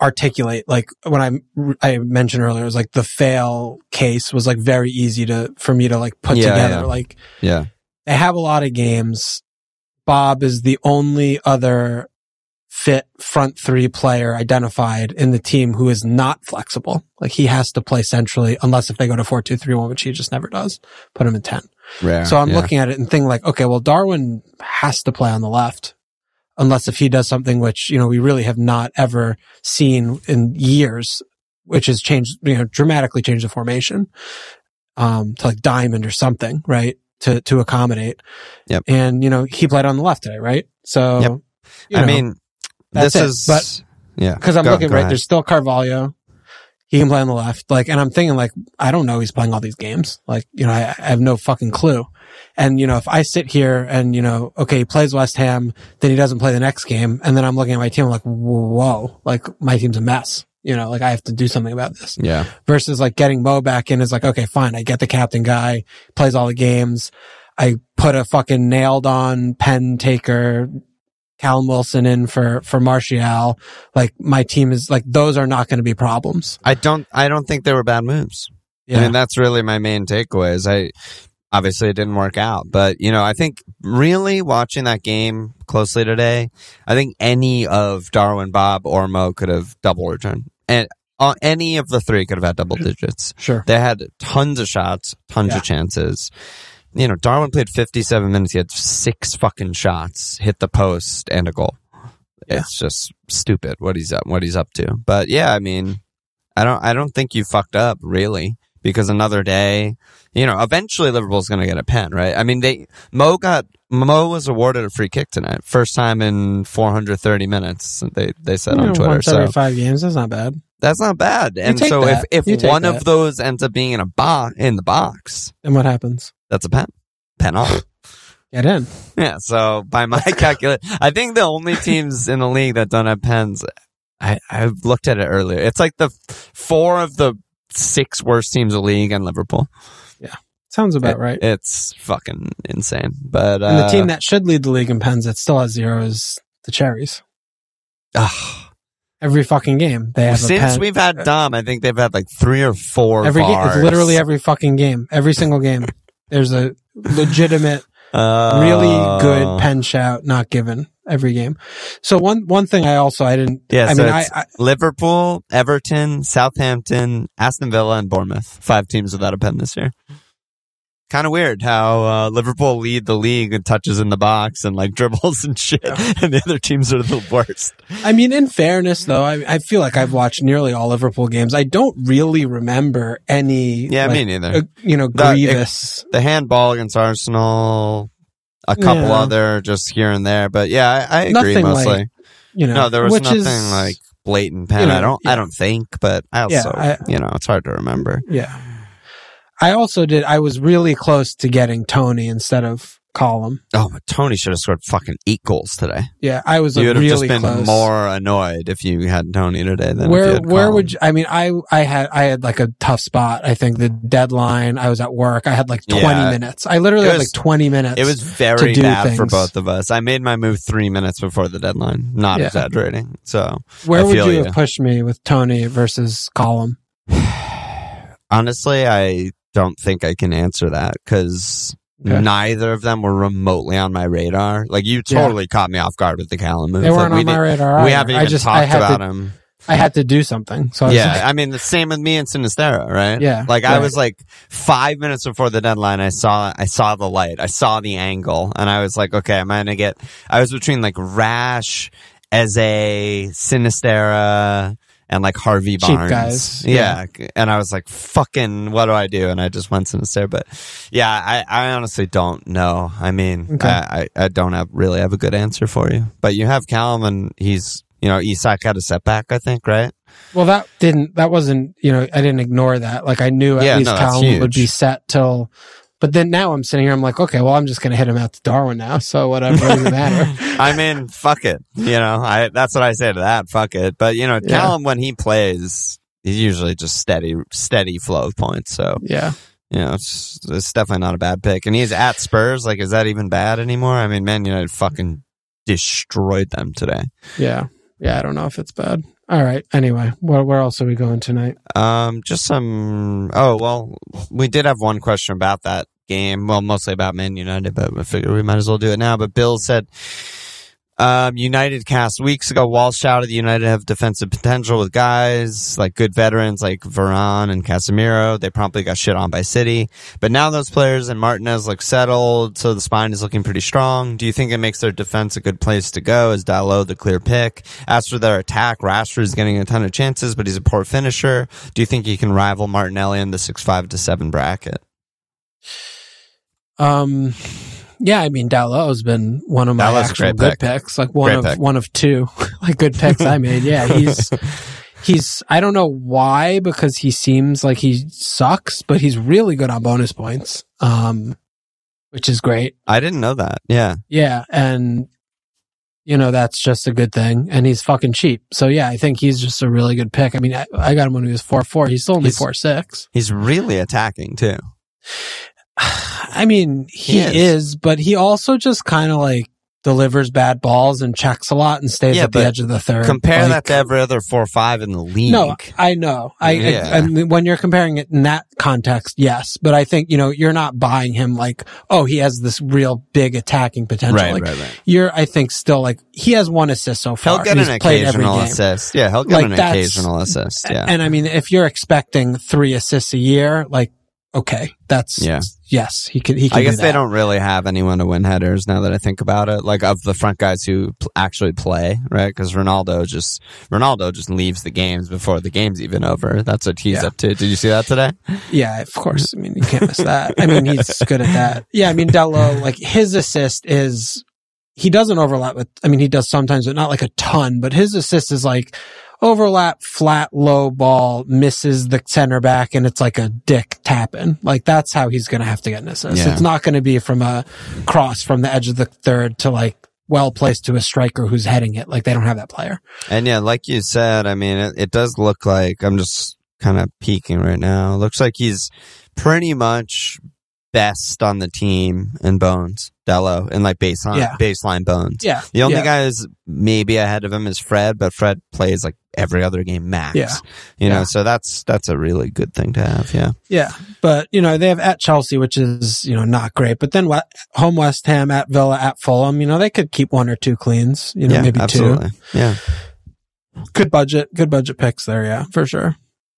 articulate like when I I mentioned earlier, it was like the fail case was like very easy to for me to like put Yeah, together. yeah. Like Yeah, they have a lot of games. Bob is the only other fit front three player identified in the team who is not flexible. Like he has to play centrally unless if they go to four two three one, which he just never does. Put him in ten. rare. So I'm yeah. looking at it and thinking like, okay, well Darwin has to play on the left. Unless if he does something which, you know, we really have not ever seen in years, which has changed, you know, dramatically changed the formation. Um, to like diamond or something, right? To to accommodate. Yep. And, you know, he played on the left today, right? So Yep. I know, mean, this it. is But- yeah. because I'm Go- looking go right, ahead. there's still Carvalho. He can play on the left. Like, and I'm thinking like, I don't know he's playing all these games. Like, you know, I, I have no fucking clue. And, you know, if I sit here and, you know, okay, he plays West Ham, then he doesn't play the next game. And then I'm looking at my team, I'm like, whoa, like my team's a mess. You know, like I have to do something about this Yeah, versus like getting Mo back in is like, okay, fine. I get the captain guy, plays all the games. I put a fucking nailed on pen taker, Callum Wilson in for, for Martial. Like my team is like, those are not going to be problems. I don't. I don't think they were bad moves. Yeah. I mean, that's really my main takeaway. Is I obviously it didn't work out, but you know, I think really watching that game closely today, I think any of Darwin, Bob, or Mo could have double returned, and uh, any of the three could have had double digits. sure. They had tons of shots, tons Yeah. of chances. You know, Darwin played 57 minutes. He had six fucking shots, hit the post, and a goal. Yeah. It's just stupid what he's up, what he's up to. But yeah, I mean, I don't I don't think you fucked up really because another day, you know, eventually Liverpool's going to get a pen, right? I mean, they Mo got Mo was awarded a free kick tonight, first time in 430 minutes. They they said You on know, Twitter. So five games, that's not bad. that's not bad. And so that. if if one that. of those ends up being in a box in the box, And what happens? that's a pen. Pen off. Get in. Yeah, so by my [LAUGHS] calculate, I think the only teams in the league that don't have pens, I I looked at it earlier. It's like the four of the six worst teams in the league and Liverpool. Yeah. Sounds about It- right. It's fucking insane. But uh, and the team that should lead the league in pens that still has zero is the Cherries. ugh. Every fucking game they have since we've had Dom, I think they've had like three or four. every game, bars. it's literally every fucking game, every single game. There's a legitimate, Uh, really good pen shout not given every game. So one one thing I also I didn't. Yeah, I so mean I, I Liverpool, Everton, Southampton, Aston Villa, and Bournemouth. Five teams without a pen this year. Kind of weird how uh, Liverpool lead the league and touches in the box and like [LAUGHS] dribbles and shit, and the other teams are the worst. I mean, in fairness, though, I, I feel like I've watched nearly all Liverpool games. I don't really remember any. Yeah, like, me neither. uh, you know, The- grievous. the handball against Arsenal, a couple Yeah. other just here and there, but yeah, I, I agree Nothing mostly. like, you know, no, there was which nothing is, like blatant pen. you know, I don't, yeah. I don't think, but I also, Yeah, I- you know, it's hard to remember. Yeah. I also did. I was really close to getting Toney instead of Callum. Oh, but Toney should have scored fucking eight goals today. Yeah, I was You would have really just been close. more annoyed if you had Toney today than if you where where would you, I mean I I had I had like a tough spot. I think the deadline. I was at work. I had like twenty Yeah. minutes. I literally It had like twenty minutes. It was very do bad for both of us. I made my move three minutes before the deadline. Not Yeah. exaggerating. So Where would you you. have pushed me with Toney versus Callum? [SIGHS] honestly, I don't think I can answer that because Okay. neither of them were remotely on my radar. Like you Yeah. totally caught me off guard with the Callum move. They weren't we on my radar. We either. haven't I even just talked about to him. I had to do something. So I Yeah, like, I mean the same with me and Sinisterra, right? Yeah, like I was like five minutes before the deadline. I saw I saw the light, I saw the angle, and I was like, okay, am I gonna get? I was between like Rash, Eze, Sinisterra, and like Harvey Cheap Barnes. guys. Yeah. and I was like, fucking, what do I do? And I just went Sinisterra, but yeah, I, I honestly don't know. I mean, Okay. I, I, I don't have really have a good answer for you, but you have Callum, and he's. You know, Isak had a setback, I think, right? well, that didn't. That wasn't. You know, I didn't ignore that. Like I knew at Yeah, least no, Callum would be set till. But then now I'm sitting here. I'm like, okay, well, I'm just gonna hit him out to Darwin now. So whatever doesn't matter. [LAUGHS] I mean, fuck it. You know, I that's what I say to that. Fuck it. But you know, Yeah. Callum when he plays, he's usually just steady, steady flow of points. So Yeah. you know, it's, it's definitely not a bad pick. And he's at Spurs. Like, is that even bad anymore? I mean, Man United fucking destroyed them today. Yeah. Yeah. I don't know if it's bad. All right. Anyway, where, where else are we going tonight? Um, just some. Oh well, we did have one question about that game. Well, mostly about Man United, but I figured we might as well do it now. But Bill said, um, United cast weeks ago. Walsh shouted, the "United have defensive potential with guys like good veterans like Varane and Casemiro." They promptly got shit on by City, but now those players and Martinez look settled, so the spine is looking pretty strong. Do you think it makes their defense a good place to go? Is Dalot the clear pick? As for their attack, Rashford is getting a ton of chances, but he's a poor finisher. Do you think he can rival Martinelli in the six five to seven bracket? Um, yeah, I mean, Dalot's been one of my actual good pick. picks, like one Great of pick. one of two, [LAUGHS] like good picks I made. Yeah, [LAUGHS] he's he's I don't know why because he seems like he sucks, but he's really good on bonus points, um, which is great. I didn't know that. Yeah. Yeah, and you know that's just a good thing, and he's fucking cheap. So yeah, I think he's just a really good pick. I mean, I, I got him when he was four four. He's still only He's- four six. He's really attacking too. [SIGHS] [SIGHS] [SIGHS] I mean, he, He is. is. but he also just kind of like delivers bad balls and checks a lot and stays Yeah, at the edge of the third. Compare Like, that to every other four or five in the league. No, I know. I, Yeah. I, I mean, when you're comparing it in that context, yes. But I think, you know, you're not buying him like, oh, he has this real big attacking potential. right, like, right, right. You're, I think, still like, he has one assist so far. He'll get He's an occasional assist. Yeah, he'll get Like, an occasional assist. Yeah. And I mean, if you're expecting three assists a year, like, okay, that's Yeah. yes, he can. He can. I guess they don't really have anyone to win headers now that I think about it. Like of the front guys who pl- actually play, right? Because Ronaldo just Ronaldo just leaves the games before the game's even over. That's what he's Yeah. up to. Did you see that today? Yeah, of course. I mean, you can't miss that. I mean, he's good at that. Yeah, I mean, Dalot, like his assist is, he doesn't overlap with, I mean, he does sometimes, but not like a ton, but his assist is like overlap, flat, low ball, misses the center back, and it's like a dick tapping. Like that's how he's going to have to get an assist. Yeah. It's not going to be from a cross from the edge of the third to like well placed to a striker who's heading it. Like they don't have that player. And yeah, like you said, I mean, it, it does look like I'm just kind of peeking right now. It looks like he's pretty much best on the team in bones, Dalot, and like baseline Yeah. baseline bones. Yeah. The only yeah. guy who's maybe ahead of him is Fred, but Fred plays like every other game max. Yeah. You know, Yeah. so that's that's a really good thing to have. Yeah. Yeah, but you know they have at Chelsea, which is you know not great. But then what? Home West Ham, at Villa, at Fulham. You know they could keep one or two cleans. You know yeah, maybe absolutely. Yeah. Good budget, good budget picks there. Yeah, for sure.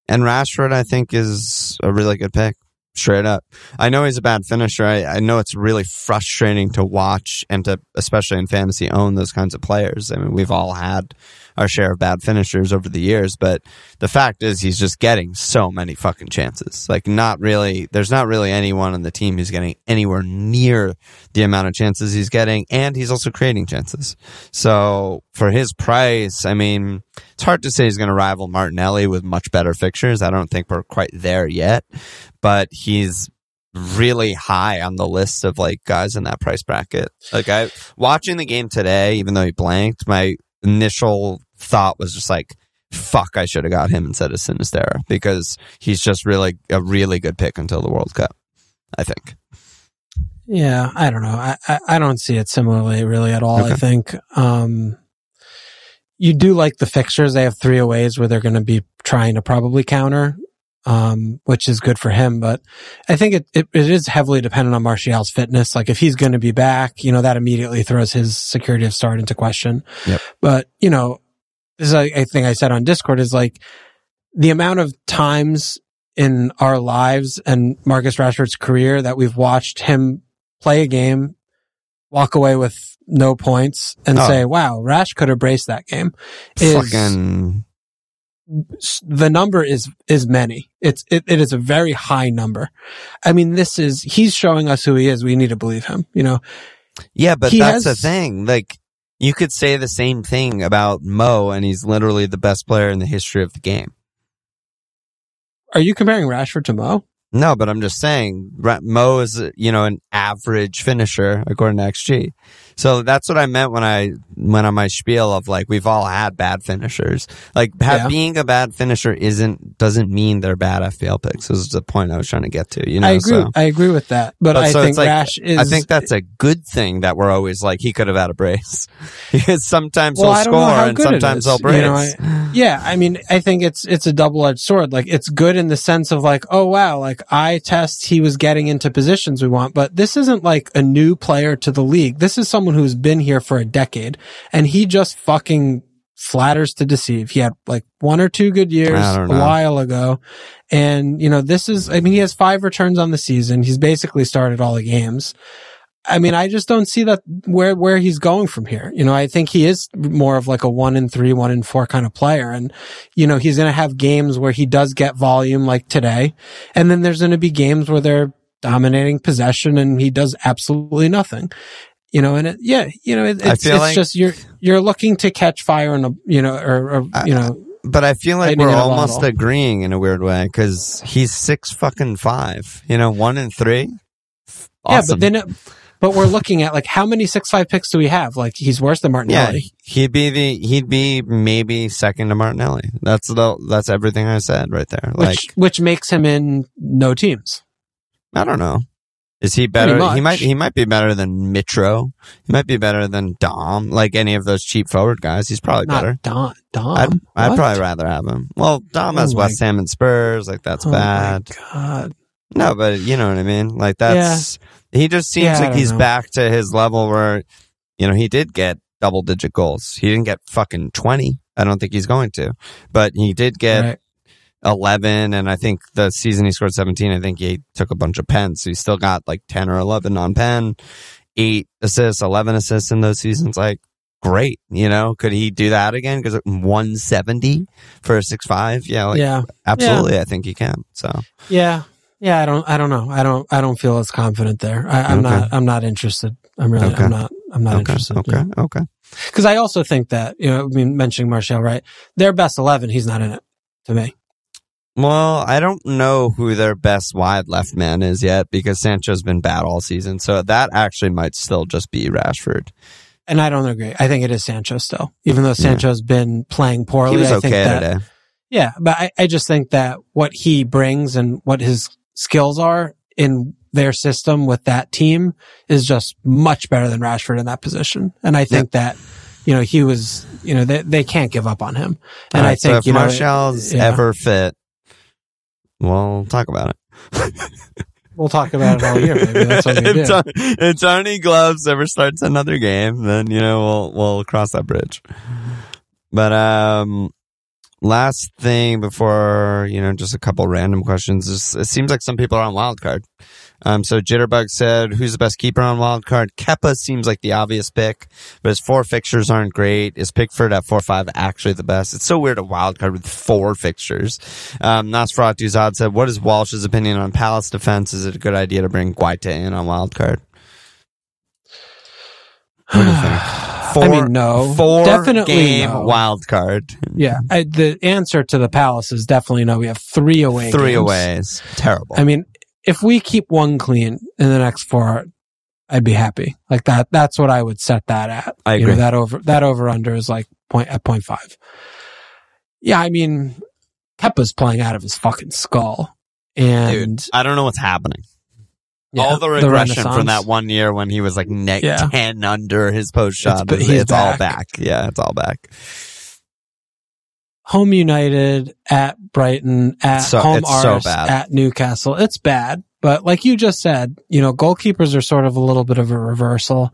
And Rashford, I think, is a really good pick. Straight up. I know he's a bad finisher. I, I know it's really frustrating to watch and to, especially in fantasy, own those kinds of players. I mean, we've all had our share of bad finishers over the years, but the fact is he's just getting so many fucking chances. Like, not really, there's not really anyone on the team who's getting anywhere near the amount of chances he's getting, and he's also creating chances. So, for his price, I mean, it's hard to say he's going to rival Martinelli with much better fixtures. I don't think we're quite there yet, but he's really high on the list of like guys in that price bracket. Like I watching the game today, even though he blanked, my initial thought was just like, fuck, I should have got him instead of Sinisterra because he's just really a really good pick until the World Cup. I think. Yeah, I don't know. I I, I don't see it similarly really at all. I think um, you do like the fixtures. They have three aways where they're going to be trying to probably counter. Um, which is good for him, but I think it, it, it is heavily dependent on Martial's fitness. Like if he's going to be back, you know, that immediately throws his security of start into question. Yep. But, you know, this is a, a thing I said on Discord is like the amount of times in our lives and Marcus Rashford's career that we've watched him play a game, walk away with no points and Oh. say, wow, Rash could have braced that game. Is Fucking the number is, is many. It's, it, it is a very high number. I mean, this is, he's showing us who he is. We need to believe him, you know? Yeah, but He that's the thing. Like, you could say the same thing about Mo, and he's literally the best player in the history of the game. Are you comparing Rashford to Mo? No, but I'm just saying, Mo is, you know, an average finisher according to XG. So that's what I meant when I went on my spiel of like, we've all had bad finishers. Like, ha- Yeah. being a bad finisher isn't, doesn't mean they're bad FPL picks. This is the point I was trying to get to, you know? I agree. So, I agree with that. But, But I so think like- Rash is. I think that's a good thing that we're always like, he could have had a brace. [LAUGHS] because sometimes Well, he'll I don't know score and sometimes he'll brace. You know, I- yeah. I mean, I think it's, it's a double edged sword. Like it's good in the sense of like, oh wow, like I test he was getting into positions we want, but this isn't like a new player to the league. This is someone who's been here for a decade and he just fucking flatters to deceive. He had like one or two good years a while ago. And, you know, this is, I mean, he has five returns on the season. He's basically started all the games. I mean, I just don't see that where, where he's going from here. You know, I think he is more of like a one in three, one in four kind of player. And, you know, he's going to have games where he does get volume like today. And then there's going to be games where they're dominating possession and he does absolutely nothing. You know, and it, yeah, you know, it, it's, it's like- just you're, you're looking to catch fire in a, you know, or, or you know, But I feel like we're almost agreeing in a weird way because he's six fucking five. You know, one and three. yeah, but then, it, but we're looking at like how many six five picks do we have? Like he's worse than yeah, Martinelli. he'd be the he'd be maybe second to Martinelli. That's the that's everything I said right there. Like which which makes him in no teams. I don't know. Is he better? He might he might be better than Mitro. He might be better than Dom. Like any of those cheap forward guys. He's probably Not better. Dom. Dom. I'd, I'd probably rather have him. Well, Dom has Oh my- West Ham and Spurs. Like that's Oh my bad. God. No, but you know what I mean. Like that's he just seems Yeah, like he's know. back to his level where you know he did get double digit goals. He didn't get fucking twenty. I don't think he's going to, but he did get Right. 11, and I think the season he scored 17, I think he took a bunch of pens. So he still got like 10 or 11 on pen, eight assists, 11 assists in those seasons. Like, great. You know, could he do that again? Because 170 for a six five, yeah, like, yeah, absolutely. I think he can. So yeah, yeah. I don't, I don't know. I don't, I don't feel as confident there. I, I'm Okay. not, I'm not interested. I'm really, Okay. I'm not, I'm not okay, interested. okay, okay. Because I also think that you know, I mean, mentioning Martial, right? Their best eleven, he's not in it to me. Well, I don't know who their best wide left man is yet because Sancho's been bad all season. So that actually might still just be Rashford. And I don't agree. I think it is Sancho still, even though Sancho's been playing poorly. He was I think okay that, today. Yeah, but I, I just think that what he brings and what his skills are in their system with that team is just much better than Rashford in that position. And I think that, you know, he was, you know, they, they can't give up on him. And All I think, so if you know, Martial's yeah. ever fit, we'll talk about it. [LAUGHS] we'll talk about it all year. Maybe that's what we [LAUGHS] do. if, Tony Gloves ever starts another game, then you know we'll we'll cross that bridge. But um, last thing before you know, just a couple random questions. It seems like some people are on wild card. Um, so Jitterbug said, "Who's the best keeper on wild card?" Kepa seems like the obvious pick, but his four fixtures aren't great. Is Pickford at four five actually the best? It's so weird a wild card with four fixtures. Um, Nosferatu Zod said, "What is Walsh's opinion on Palace defense? Is it a good idea to bring Guaita in on wild card?" What do you think? [SIGHS] Four, I mean, no. four Definitely game no. wild card, Yeah. I, the answer to the Palace is definitely no. We have three away. three games. aways, terrible. I mean, if we keep one clean in the next four, I'd be happy. Like that. That's what I would set that at. I You know, agree. that over that over under is like point at point five. Yeah, I mean, Kepa's playing out of his fucking skull, and Dude, I don't know what's happening. yeah, all the regression from that one year when he was like net Yeah. 10 under his post shot. but It's, it's all back. Yeah, it's all back. Home United at Brighton at So- home it's so bad. at Newcastle. It's bad, but like you just said, you know, goalkeepers are sort of a little bit of a reversal.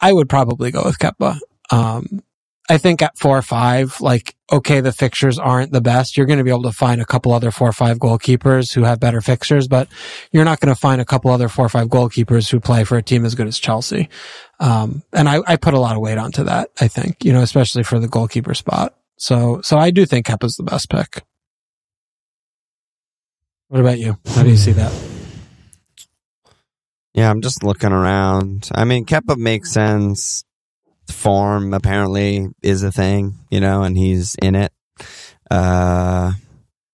I would probably go with Kepa. Um, I think at four or five, like, okay, the fixtures aren't the best. You're going to be able to find a couple other four or five goalkeepers who have better fixtures, but you're not going to find a couple other four or five goalkeepers who play for a team as good as Chelsea. Um, and I, I put a lot of weight onto that, I think, you know, especially for the goalkeeper spot. So, so I do think Kepa's the best pick. What about you? How do you see that? Yeah, I'm just looking around. I mean, Kepa makes sense. Form apparently is a thing, you know, and he's in it. Uh,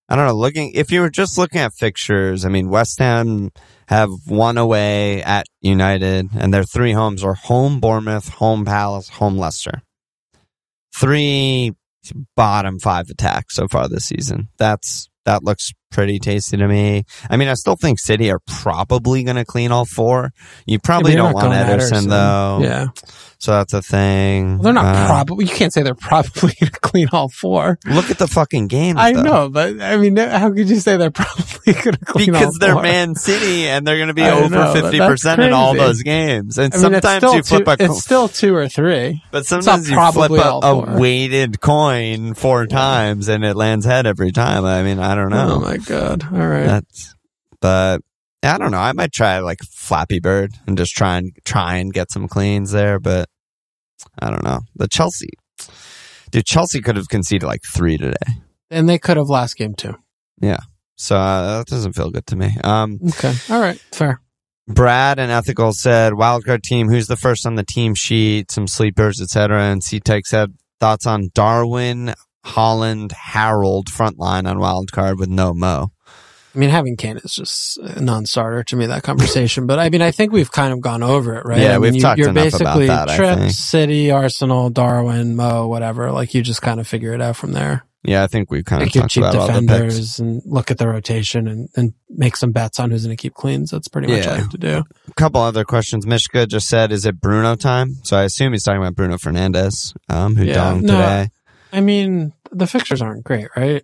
I don't know. Looking, if you were just looking at fixtures, I mean, West Ham have one away at United, and their three homes are home Bournemouth, home Palace, home Leicester. Three bottom five attacks so far this season. That's that looks pretty tasty to me. I mean, I still think City are probably going to clean all four. You probably Yeah, don't want Ederson, Ederson. though, Yeah. so that's a thing. Well, they're not Uh, probably, you can't say they're probably [LAUGHS] going to clean all four. Look at the fucking game. I though. know, but I mean, how could you say they're [LAUGHS] probably going to clean all because they're four? Man City and they're going to be I over fifty percent in all those games. And I mean, sometimes you flip two, a, it's still two or three. but sometimes you flip a, a weighted coin four times and it lands head every time. I mean, I don't know. Oh my god! All right, That's, but I don't know. I might try like Flappy Bird and just try and try and get some cleans there. But I don't know. The Chelsea, dude, Chelsea could have conceded like three today. and they could have last game too. Yeah, so uh, that doesn't feel good to me. Um, Okay, all right, fair. Brad and Ethical said wildcard team. Who's the first on the team sheet? Some sleepers, etc. And C-Tech said thoughts on Darwin, Haaland, Harold front line on wildcard with no Mo. I mean, having Kane is just a non-starter to me. That conversation, but I mean, I think we've kind of gone over it, right? Yeah, I mean, we've you, talked You're enough about basically that, I Trips, think. City, Arsenal, Darwin, Mo, whatever. Like you just kind of figure it out from there. Yeah, I think we've kind of talked cheap about all the picks. defenders and look at the rotation and, and make some bets on who's going to keep cleans. That's pretty much Yeah. all you have to do. A couple other questions. Mishka just said, "Is it Bruno time?" So I assume he's talking about Bruno Fernandes, um, who Yeah. No, today. I mean, the fixtures aren't great, right?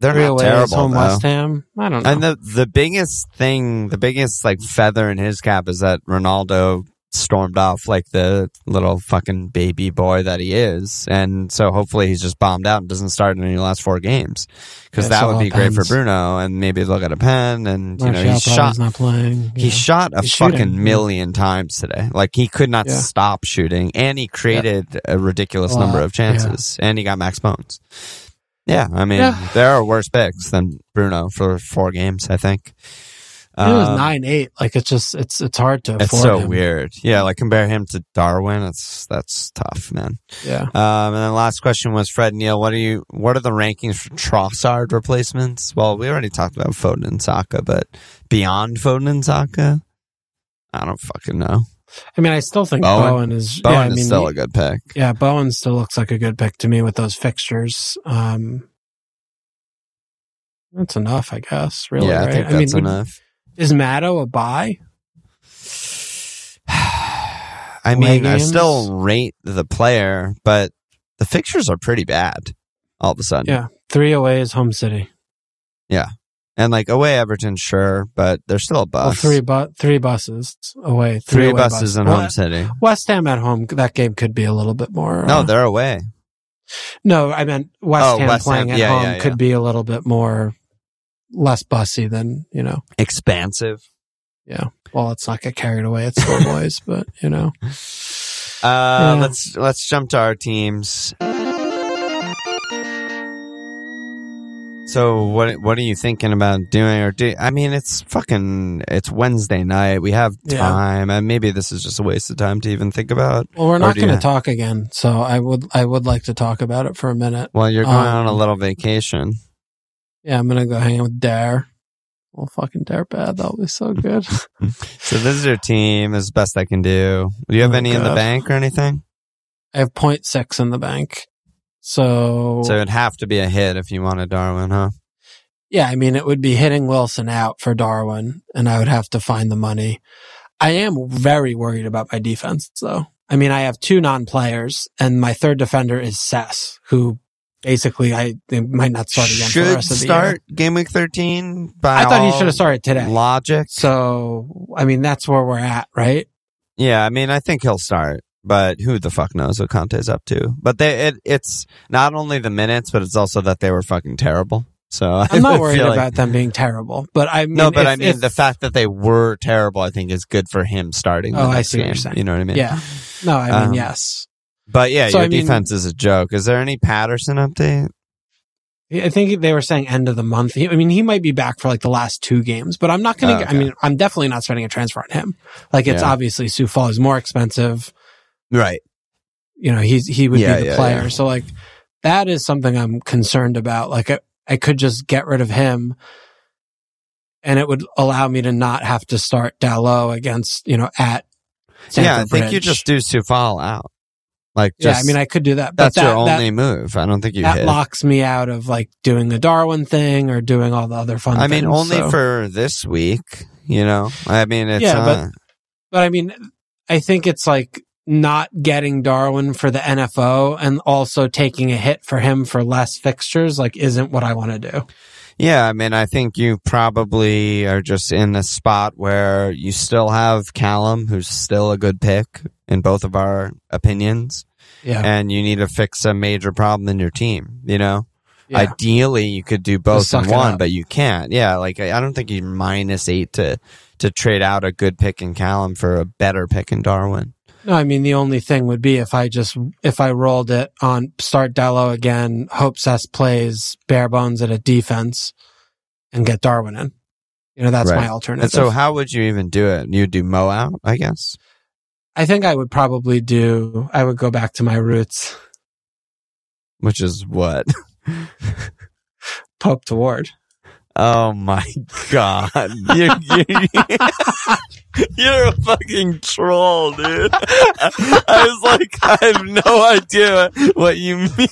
They're not terrible home though. West Ham. I don't know. And the the biggest thing, the biggest like feather in his cap is that Ronaldo stormed off like the little fucking baby boy that he is. And so hopefully he's just bombed out and doesn't start in any last four games because that would be great for. Bruno. And maybe they'll get a pen and, you know, he's shot. not playing. He yeah. shot a He's shooting, fucking yeah. million times today. Like he could not Yeah. stop shooting, and he created a ridiculous A number of chances, and he got max bones. Yeah, I mean, Yeah. there are worse picks than Bruno for four games. I think it was Um, nine eight. Like it's just it's it's hard to. It's so him. weird. Yeah, like compare him to Darwin. It's that's tough, man. Yeah. Um, and then last question was Fred Neal. What are you? What are the rankings for Trossard replacements? Well, we already talked about Foden and Saka, but beyond Foden and Saka, I don't fucking know. I mean, I still think Bowen- Bowen, is. Bowen yeah, I is mean, still he- a good pick. yeah, Bowen still looks like a good pick to me with those fixtures. Um, that's enough, I guess. Really, yeah, I right? think I mean, that's would- enough. Is Maddo a buy? [SIGHS] I mean, I still rate the player, but the fixtures are pretty bad all of a sudden. Yeah, three away is home city. Yeah. And like away Everton, sure, but they're still a bus. Well, three bu- three buses away. Three away buses in Well, home city. West Ham at home. That game could be a little bit more. No, uh, they're away. no. I meant West Oh, Ham West playing Ham. at Yeah, home yeah, yeah. could be a little bit more less bussy than you know. Expansive. Yeah. Well, let's not get carried away. It's still boys, [LAUGHS] but you know. Uh, Yeah. let's let's jump to our teams. So what what are you thinking about doing or do? I mean, it's fucking it's Wednesday night. We have Yeah. time, and maybe this is just a waste of time to even think about. Well, we're not going to talk again, so I would I would like to talk about it for a minute. Well, you're going on a Um, little vacation. Yeah, I'm gonna go hang out with Dare. Well, fucking Dare bad. That'll be so good. [LAUGHS] So this is your team. This is the best I can do. Do you have Oh, any in the bank or anything? I have 0.6 in the bank. So, So it'd have to be a hit if you wanted Darwin, huh? yeah, I mean, it would be hitting Wilson out for Darwin, and I would have to find the money. I am very worried about my defense, though. I mean, I have two non-players, and my third defender is Sess, who basically I they might not start again for the Should rest of the start game week thirteen. By. I thought he should have started today. Logic. So, I mean, that's where we're at, right? Yeah, I mean, I think he'll start, but who the fuck knows what Conte's up to? But they, it, it's not only the minutes, but it's also that they were fucking terrible. So [LAUGHS] I'm not worried like- about them being terrible, but I mean, no, but if- I mean if- the fact that they were terrible, I think is good for him starting. The Oh, I see what game. you're saying. You know what I mean? yeah, no, I mean, Um, yes. But yeah, So, your I mean- defense is a joke. Is there any Patterson update? I think they were saying end of the month. I mean, he might be back for like the last two games, but I'm not going Oh, to. okay. I mean, I'm definitely not spending a transfer on him. Like it's Yeah. obviously Sufal is more expensive. Right. You know, he's he would Yeah, be the yeah, player. So like that is something I'm concerned about. Like I, I could just get rid of him, and it would allow me to not have to start Dalot against you know at. Stamford yeah, I think you just do Sufal out. Like, Yeah, I mean, I could do that. But that's that, your that- only move. I don't think you that hit. locks me out of like doing the Darwin thing or doing all the other fun. I mean, things, only so. for this week. You know, I mean, it's Yeah, but- uh, But I mean, I think it's like not getting Darwin for the NFO and also taking a hit for him for less fixtures, like, isn't what I want to do. Yeah, I mean, I think you probably are just in a spot where you still have Callum, who's still a good pick in both of our opinions, Yeah. and you need to fix a major problem in your team. You know, yeah. ideally you could do both in one, but you can't. Yeah, like I I don't think you're minus eight to to trade out a good pick in Callum for a better pick in Darwin. No, I mean, the only thing would be if I just, if I rolled it on start Dalot again, hope Cess plays bare bones at a defense and get Darwin in. You know, that's Right. my alternative. And so, how would you even do it? You'd do Mo out, I guess. I think I would probably do, I would go back to my roots, Which is what? [LAUGHS] Pope to Ward. Oh my god. [LAUGHS] You're, you're, [LAUGHS] you're a fucking troll, dude. I was like, I have no idea what you mean.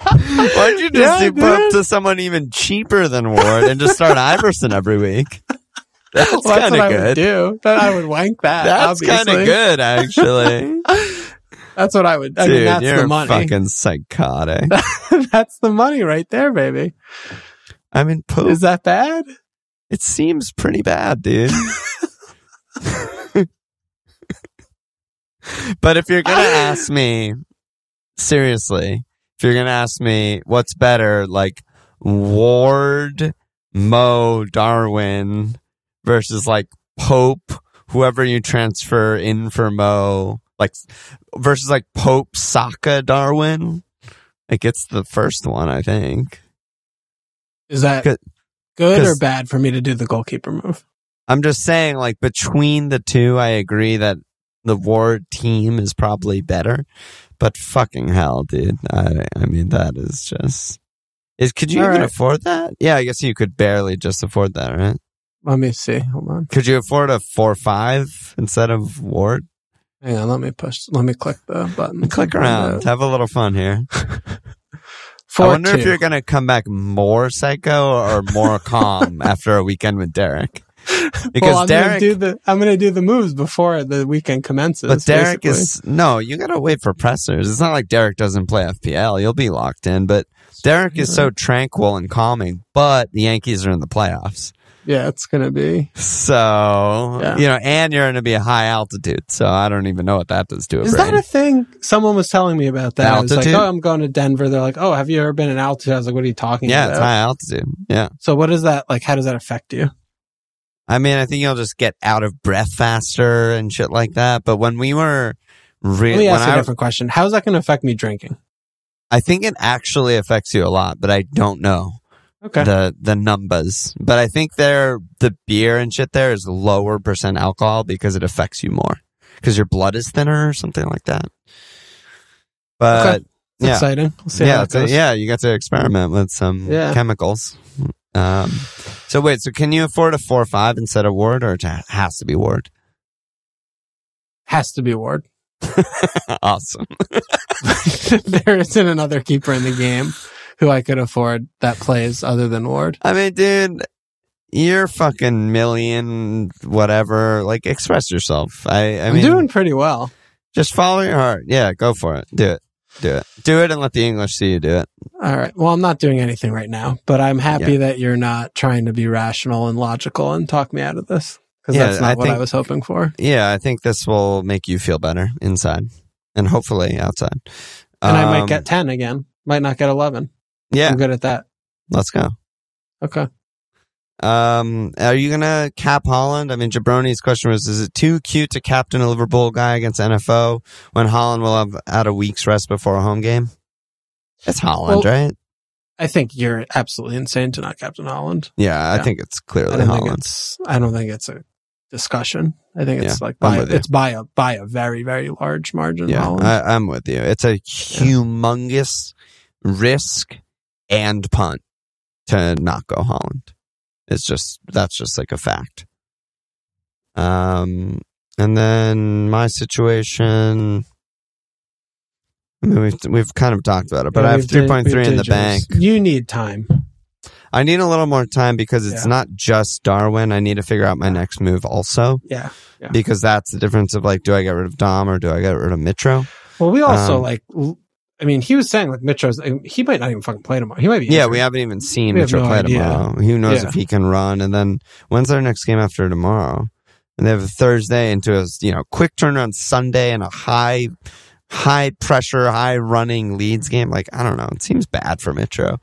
Why'd you just Yeah, do up to someone even cheaper than Ward and just start Iversen every week? That's Well, kind of I would good. do. Then I would wank that. That's kind of good, actually. [LAUGHS] That's what I would. I Dude, mean, that's you're the money. fucking psychotic. [LAUGHS] that's the money right there, baby. I mean, Pope Is that bad? It seems pretty bad, dude. [LAUGHS] but if you're gonna [LAUGHS] ask me seriously, if you're gonna ask me what's better, like Ward, Mo, Darwin versus like Pope, whoever you transfer in for Mo, like versus like Pope, Saka, Darwin. Like it's the first one, I think. Is that Good- or bad for me to do the goalkeeper move? I'm just saying, like between the two, I agree that the Ward team is probably better. But fucking hell, dude! I I mean, that is just is. Could you All even right. afford that? Yeah, I guess you could barely just afford that, right? Let me see. Hold on. Could you afford a four five instead of Ward? Hang on. Let me push. Let me click the button. [LAUGHS] Click around, have a little fun here. [LAUGHS] I wonder if you're gonna come back more psycho or more [LAUGHS] calm after a weekend with Derek. Because well, I'm Derek, gonna do the I'm gonna do the moves before the weekend commences. But Derek basically. is no, you gotta wait for pressers. It's not like Derek doesn't play FPL. You'll be locked in. But Derek is so tranquil and calming. But the Yankees are in the playoffs, yeah, it's gonna be. so Yeah. you know, and you're gonna be a high altitude. So I don't even know what that does to a Is brain. that a thing? Someone was telling me about that. I was like, Altitude? oh, I'm going to Denver. They're like, oh, have you ever been in altitude? I was like, what are you talking yeah, about? it's high altitude. Yeah, So what is that like? How does that affect you? I mean, I think you'll just get out of breath faster and shit like that. But when we were, re- Let me ask you a different question. How is that going to affect me drinking? I think it actually affects you a lot, but I don't know. Okay. the the numbers. But I think there the beer and shit there is lower percent alcohol because it affects you more because your blood is thinner or something like that. But Okay. yeah, Exciting. We'll see yeah, how it's that a- yeah, you got to experiment with some Yeah. chemicals. Um, so wait, so can you afford a four or five instead of Ward, or it has to be Ward? Has to be Ward. [LAUGHS] awesome. [LAUGHS] there isn't another keeper in the game who I could afford that plays other than Ward. I mean, dude, you're fucking million whatever. Like, express yourself. I, I I'm mean, doing pretty well. Just follow your heart. Yeah, go for it. Do it. Do it. Do it and let the English see you do it. All right. Well, I'm not doing anything right now, but I'm happy that you're not trying to be rational and logical and talk me out of this because Yeah, that's not I what I was hoping for. Yeah, I think this will make you feel better inside and hopefully outside. And I might Um, get 10 again. Might not get 11. Yeah, I'm good at that. let's go. Okay. Um, are you gonna cap Haaland? I mean, Jabroni's question was: Is it too cute to captain a Liverpool guy against NFO when Haaland will have had a week's rest before a home game? It's Haaland, Well, right? I think you're absolutely insane to not Captain Haaland. Yeah, I yeah. think it's clearly don't Haaland. it's. I don't think it's a discussion. I think it's like by it's by a by a very very large margin. Yeah, Haaland. I, I'm with you. It's a humongous risk and punt to not go Haaland. It's just that's just like a fact. Um, and then my situation. I mean, we've we've kind of talked about it, but Yeah, I have three point three in the bank. You need time. I need a little more time because it's Yeah. not just Darwin. I need to figure out my next move also Yeah. Yeah. because that's the difference of like, do I get rid of Dom or do I get rid of Mitro? Well, we also Um, like. I mean, he was saying like Mitchell's. He might not even fucking play tomorrow. He might be. Yeah, injured. we haven't even seen We Mitchell no play idea. tomorrow. Who knows Yeah. if he can run? And then when's their next game after tomorrow? And they have a Thursday into a you know quick turnaround Sunday and a high high pressure, high running leads game. Like I don't know. It seems bad for Mitro.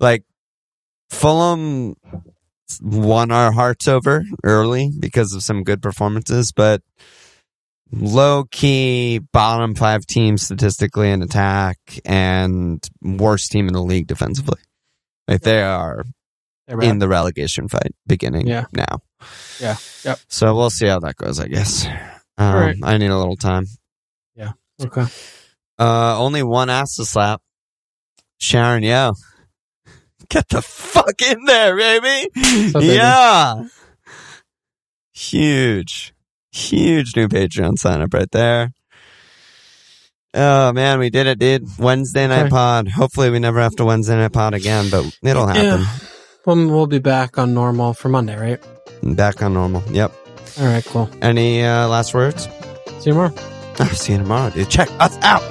Like Fulham won our hearts over early because of some good performances, but low key bottom five team statistically in attack and worst team in the league defensively. Like they are in the relegation fight beginning Yeah. now. Yeah. Yep. So we'll see how that goes, I guess. Um, right. I need a little time. Yeah. Okay. Uh, only one ass to slap. Sharon, yo. Get the fuck in there, baby. So baby. yeah. Huge, huge new Patreon sign up right there. Oh man, we did it, dude. Wednesday night Okay. pod. Hopefully we never have to Wednesday night pod again, but it'll happen. Yeah. Well, we'll be back on normal for Monday, right? Back on normal. Yep. All right. Cool. Any uh, last words? See you tomorrow. [LAUGHS] I'll see you tomorrow, dude. Check us out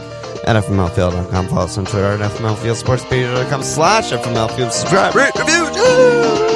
at FMLfield.com. Follow us on Twitter at FMLfieldsportspedia.com slash FMLfield. Subscribe, rate, review.